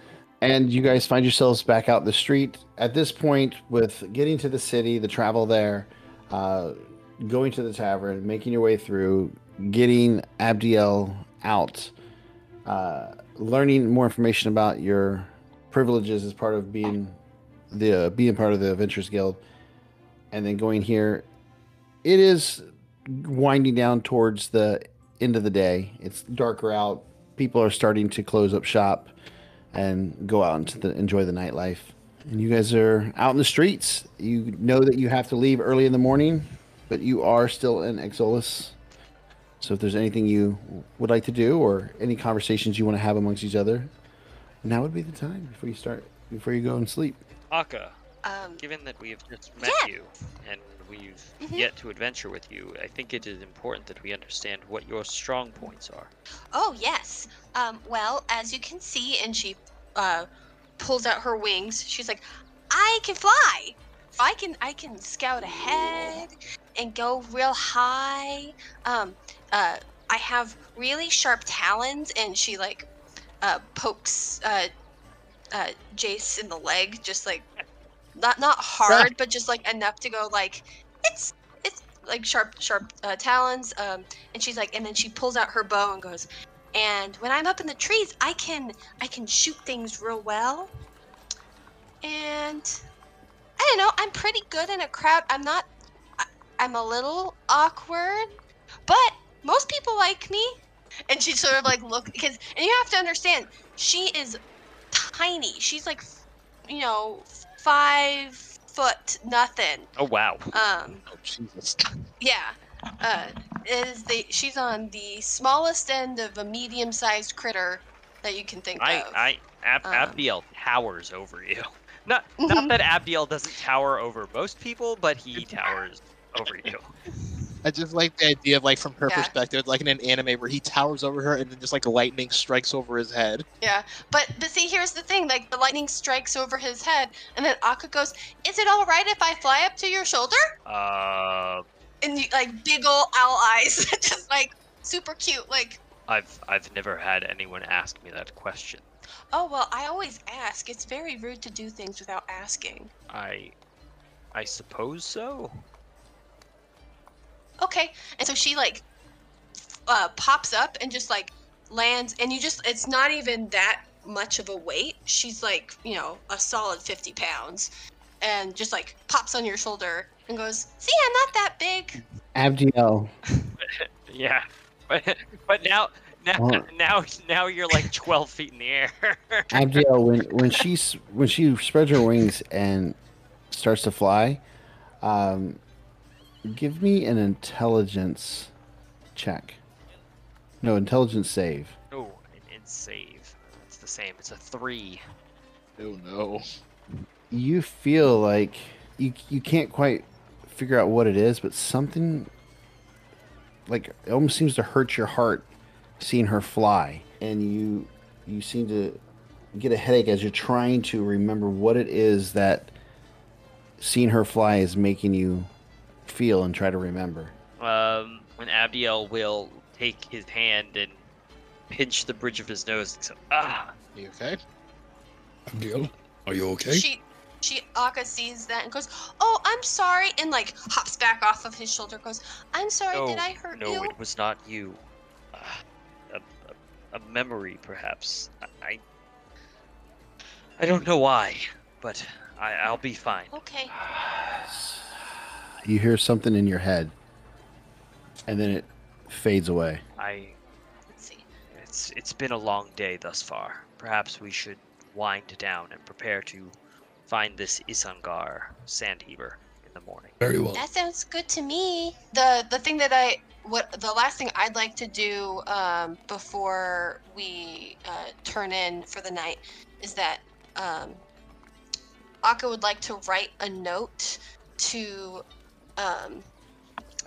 and you guys find yourselves back out in the street at this point with getting to the city the travel there uh, going to the tavern making your way through getting abdiel out uh, learning more information about your privileges as part of being the uh, being part of the adventurers guild and then going here it is winding down towards the end of the day it's darker out people are starting to close up shop and go out the enjoy the nightlife. And you guys are out in the streets. You know that you have to leave early in the morning, but you are still in Exolus. So if there's anything you would like to do or any conversations you want to have amongst each other, now would be the time before you start before you go and sleep. Auka, Um, given that we have just met Yeah. you and we've Mhm. yet to adventure with you, I think it is important that we understand what your strong points are. Oh yes. Um, well, as you can see, and she uh, pulls out her wings. She's like, "I can fly. I can, I can scout ahead and go real high. Um, uh, I have really sharp talons." And she like uh, pokes uh, uh, Jace in the leg, just like not not hard, but just like enough to go like it's it's like sharp sharp uh, talons. Um, and she's like, and then she pulls out her bow and goes, and when I'm up in the trees, I can I can shoot things real well. And I don't know, I'm pretty good in a crowd. I'm not I, I'm a little awkward, but most people like me. And she sort of like look because and you have to understand, she is tiny. She's like you know, 5 foot nothing. Oh wow! Um Oh Jesus. yeah. Uh, it is the she's on the smallest end of a medium-sized critter that you can think I, of. I, Ab- Um, Abdiel towers over you. Not, not Mhm. that Abdiel doesn't tower over most people, but he towers over you. I just like the idea of like from her Yeah. perspective, like in an anime where he towers over her and then just like lightning strikes over his head. Yeah, but but see, here's the thing: like the lightning strikes over his head, and then Auka goes, "Is it all right if I fly up to your shoulder?" Uh, And you, like big ol' owl eyes, just like super cute. Like, I've I've never had anyone ask me that question. oh well, I always ask. It's very rude to do things without asking. I, I suppose so. Okay, and so she like uh, pops up and just like lands, and you just—it's not even that much of a weight. She's like, you know, a solid fifty pounds, and just like pops on your shoulder and goes, "See, I'm not that big." Abdiel, Yeah, but but now now Well- now now you're like 12 feet in the air. Abdiel, when when she's when she spreads her wings and starts to fly, um, give me an intelligence check. No, intelligence save. oh, an save. It's the same. It's a three. Oh no. You feel like you you can't quite figure out what it is, but something like it almost seems to hurt your heart seeing her fly, and you you seem to get a headache as you're trying to remember what it is that seeing her fly is making you feel and try to remember. Um, when Abdiel will take his hand and pinch the bridge of his nose and say, ah, You okay? Abdiel, are you okay? She she Auka sees that and goes, "Oh, I'm sorry," and like hops back off of his shoulder. Goes, "I'm sorry. no, did I hurt no, you?" No, it was not you. Ah, a, a, a memory, perhaps. I, I, I don't know why, but I, I'll be fine. Okay. You hear something in your head, and then it fades away. I, Let's see. it's it's been a long day thus far. Perhaps we should wind down and prepare to find this Isangar Sandheaver in the morning. Very well. That sounds good to me. The the thing that I what the last thing I'd like to do um, before we uh, turn in for the night is that um, Auka would like to write a note to um,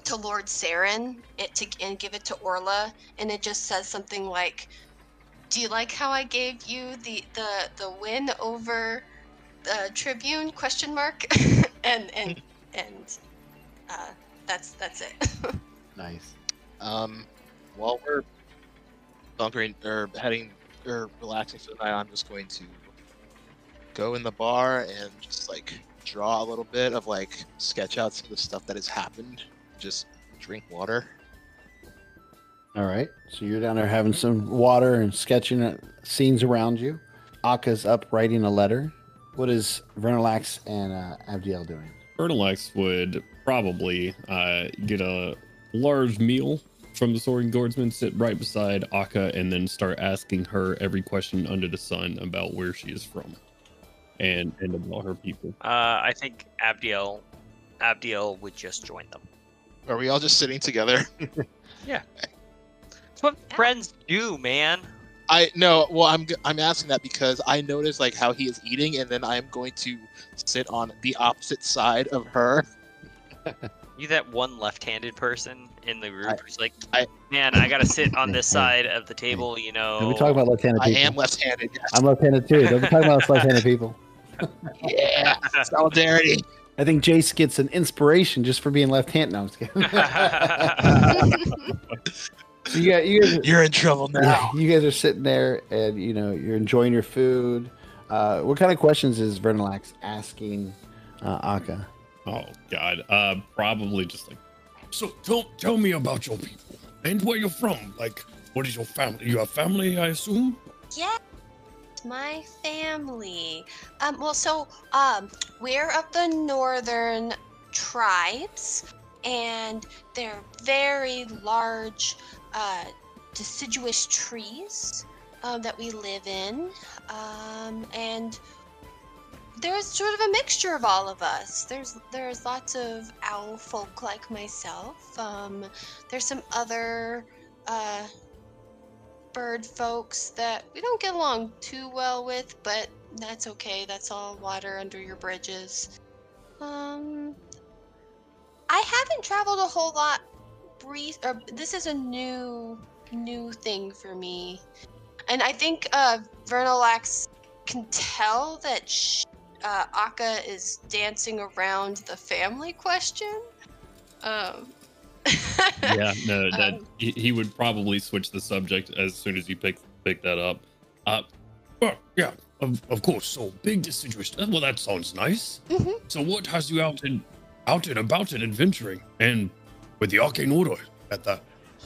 to Lord Saren it to and give it to Orla, and it just says something like, "Do you like how I gave you the the the win over the Tribune?" Question mark, and and and uh, that's that's it. Nice. Um, while we're bunkering or heading or relaxing for the night, I'm just going to go in the bar and just like draw a little bit of like sketch out some of the stuff that has happened. Just drink water. All right. So you're down there having some water and sketching at scenes around you. Auka's up writing a letter. What is Vernilax and uh, Abdiel doing? Vernilax would probably uh, get a large meal from the Soaring Guardsman, sit right beside Auka, and then start asking her every question under the sun about where she is from and and about her people. Uh, I think Abdiel, Abdiel would just join them. Are we all just sitting together? Yeah, that's what friends do, man. I no. Well, I'm g- I'm asking that because I noticed like how he is eating, and then I am going to sit on the opposite side of her. You that one left-handed person in the group I- who's like, I- man, I gotta sit on this side of the table, you know. Don't be about left-handed People. I am left-handed. Yes. I'm left-handed too. Don't be talking about left-handed people. Yeah, solidarity. I think Jace gets an inspiration just for being left-handed. No, I'm just kidding. so you, got, you guys, You're in trouble now. you guys are sitting there and you know you're enjoying your food. Uh, what kind of questions is Vernilax asking uh, Auka? Oh God, uh, probably just like So tell tell me about your people and where you're from. Like, what is your family? You have family, I assume. Yeah, my family. Um, well, so um, we're of the northern tribes, and they're very large, uh, deciduous trees um, that we live in, um, and there's sort of a mixture of all of us. There's there's lots of owl folk like myself. Um, there's some other. Uh, bird folks that we don't get along too well with, but that's okay. That's all water under your bridges. Um, I haven't traveled a whole lot re- or this is a new new thing for me, and I think uh, Vernilax can tell that sh- uh, Auka is dancing around the family question. Um, yeah, no, that Um, he, he would probably switch the subject as soon as you pick pick that up. Uh, Well, yeah, of, of course. So big distinguished. uh, Well, that sounds nice. Mhm. So what has you out and out and about and adventuring, and with the arcane order at that?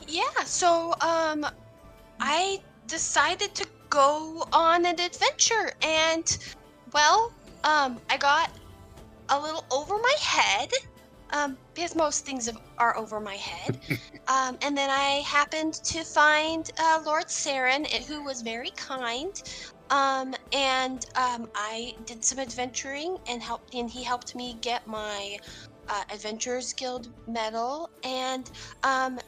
Yeah, so um I decided to go on an adventure and well, um I got a little over my head. Um, because most things are over my head. um, and then I happened to find uh, Lord Saren, eh, who was very kind. Um, and um, I did some adventuring and helped, and he helped me get my uh, Adventurers Guild medal. And um,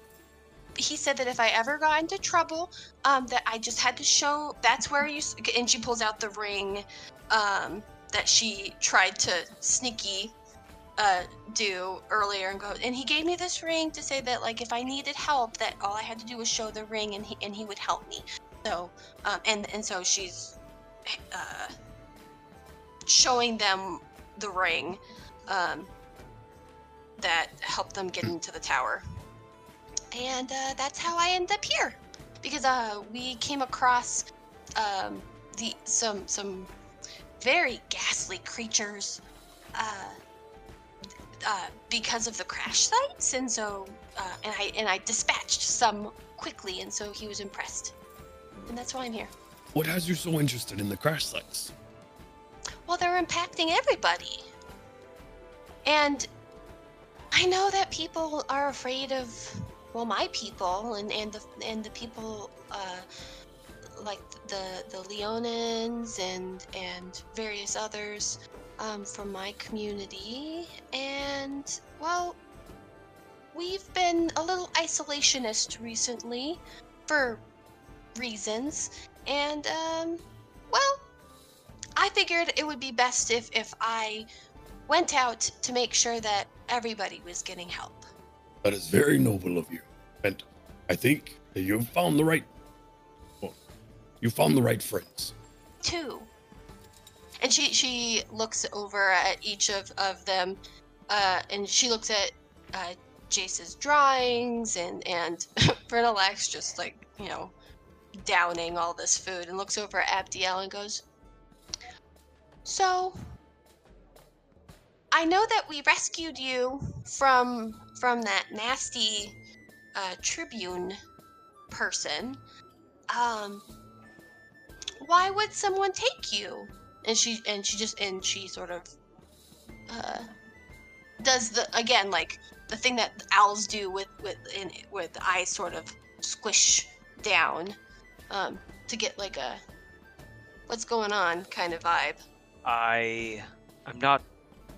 he said that if I ever got into trouble, um, that I just had to show. That's where you. And she pulls out the ring, um, that she tried to sneaky, uh, do earlier, and go. And he gave me this ring to say that like if I needed help, that all I had to do was show the ring, and he and he would help me. So, um, and and so she's, uh, showing them the ring, um, that helped them get into the tower and uh, that's how I end up here because uh, we came across um, the some some very ghastly creatures uh, uh, because of the crash sites, and so uh, and I and I dispatched some quickly, and so he was impressed, and that's why I'm here. What has you so interested in the crash sites? Well, they're impacting everybody. And I know that people are afraid of well, my people and and the and the people uh like the the Leonins and and various others um, from my community and well we've been a little isolationist recently for reasons and um well I figured it would be best if if I went out to make sure that everybody was getting help. That is very noble of you, and I think that you've found the right. Well, you found the right friends. Two. And she she looks over at each of of them, uh, and she looks at uh, Jace's drawings and and Vernilax just like you know downing all this food and looks over at Abdiel and goes, "So I know that we rescued you from from that nasty uh, Tribune person. Um, why would someone take you?" And she and she just and she sort of uh, does the again like the thing that owls do with with in eyes sort of squish down um, to get like a what's going on kind of vibe. I I'm not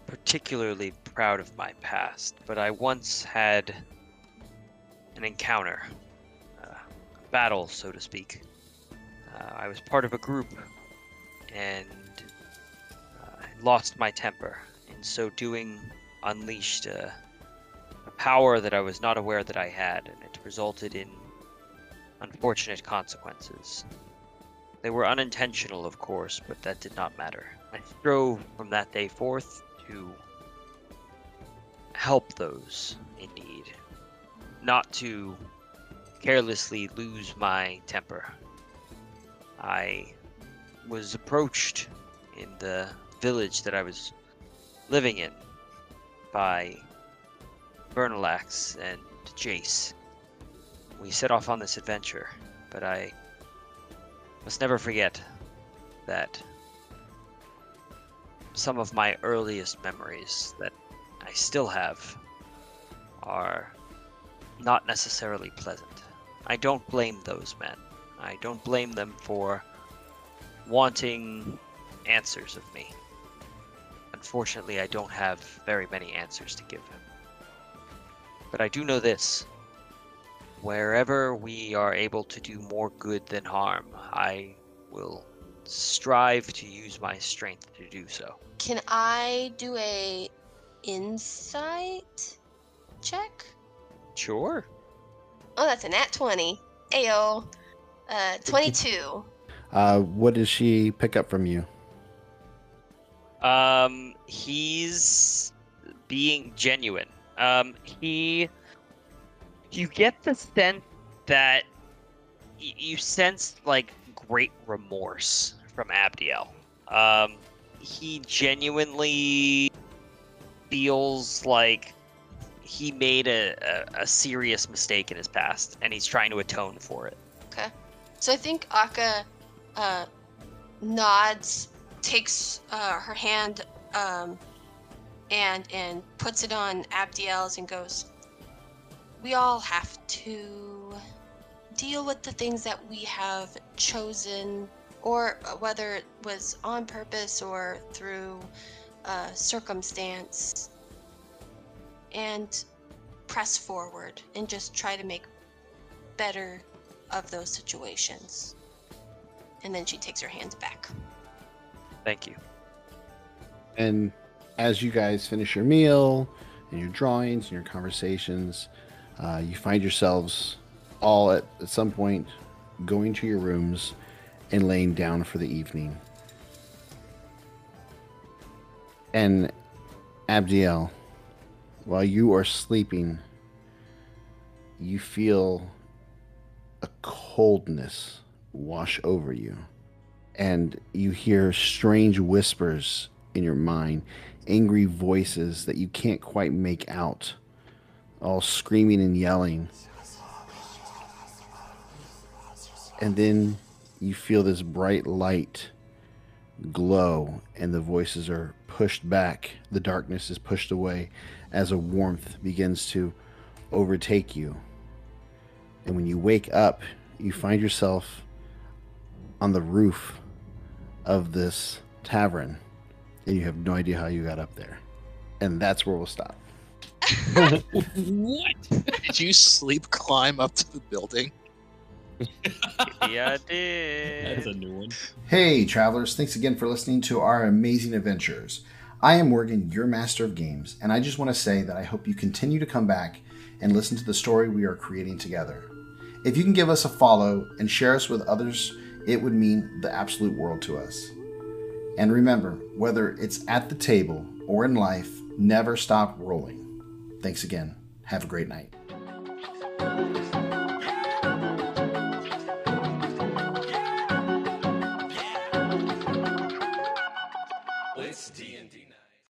particularly proud of my past, but I once had an encounter, uh, a battle, so to speak. Uh, I was part of a group, and lost my temper. In so doing, unleashed a, a power that I was not aware that I had, and it resulted in unfortunate consequences. They were unintentional, of course, but that did not matter. I strove from that day forth to help those in need, not to carelessly lose my temper. I was approached in the village that I was living in by Vernilax and Jace. We set off on this adventure, but I must never forget that some of my earliest memories that I still have are not necessarily pleasant. I don't blame those men. I don't blame them for wanting answers of me. Unfortunately, I don't have very many answers to give him. But I do know this. Wherever we are able to do more good than harm, I will strive to use my strength to do so. Can I do a insight check? Sure. Oh, that's a nat 20. Ayo. Uh, 22. Uh, what does she pick up from you? Um, he's being genuine. Um, he, you get the sense that you sense like great remorse from Abdiel. Um, he genuinely feels like he made a, a, a serious mistake in his past, and he's trying to atone for it. Okay. So I think Auka uh, nods, takes uh, her hand, um, and and puts it on Abdiel's and goes, "We all have to deal with the things that we have chosen, or whether it was on purpose or through uh, circumstance, and press forward and just try to make better of those situations. And then she takes her hands back. Thank you. And as you guys finish your meal and your drawings and your conversations, uh, you find yourselves all at, at some point going to your rooms and laying down for the evening. And Abdiel, while you are sleeping, you feel a coldness wash over you. And you hear strange whispers in your mind, angry voices that you can't quite make out, all screaming and yelling. And then you feel this bright light glow, and the voices are pushed back. The darkness is pushed away as a warmth begins to overtake you. And when you wake up, you find yourself on the roof of this tavern, and you have no idea how you got up there. And that's where we'll stop. what? Did you sleep climb up to the building? Yeah, I did. That's a new one. Hey, travelers, thanks again for listening to our amazing adventures. I am Morgan, your master of games, and I just want to say that I hope you continue to come back and listen to the story we are creating together. If you can give us a follow and share us with others, it would mean the absolute world to us. And remember, whether it's at the table or in life, never stop rolling. Thanks again. Have a great night.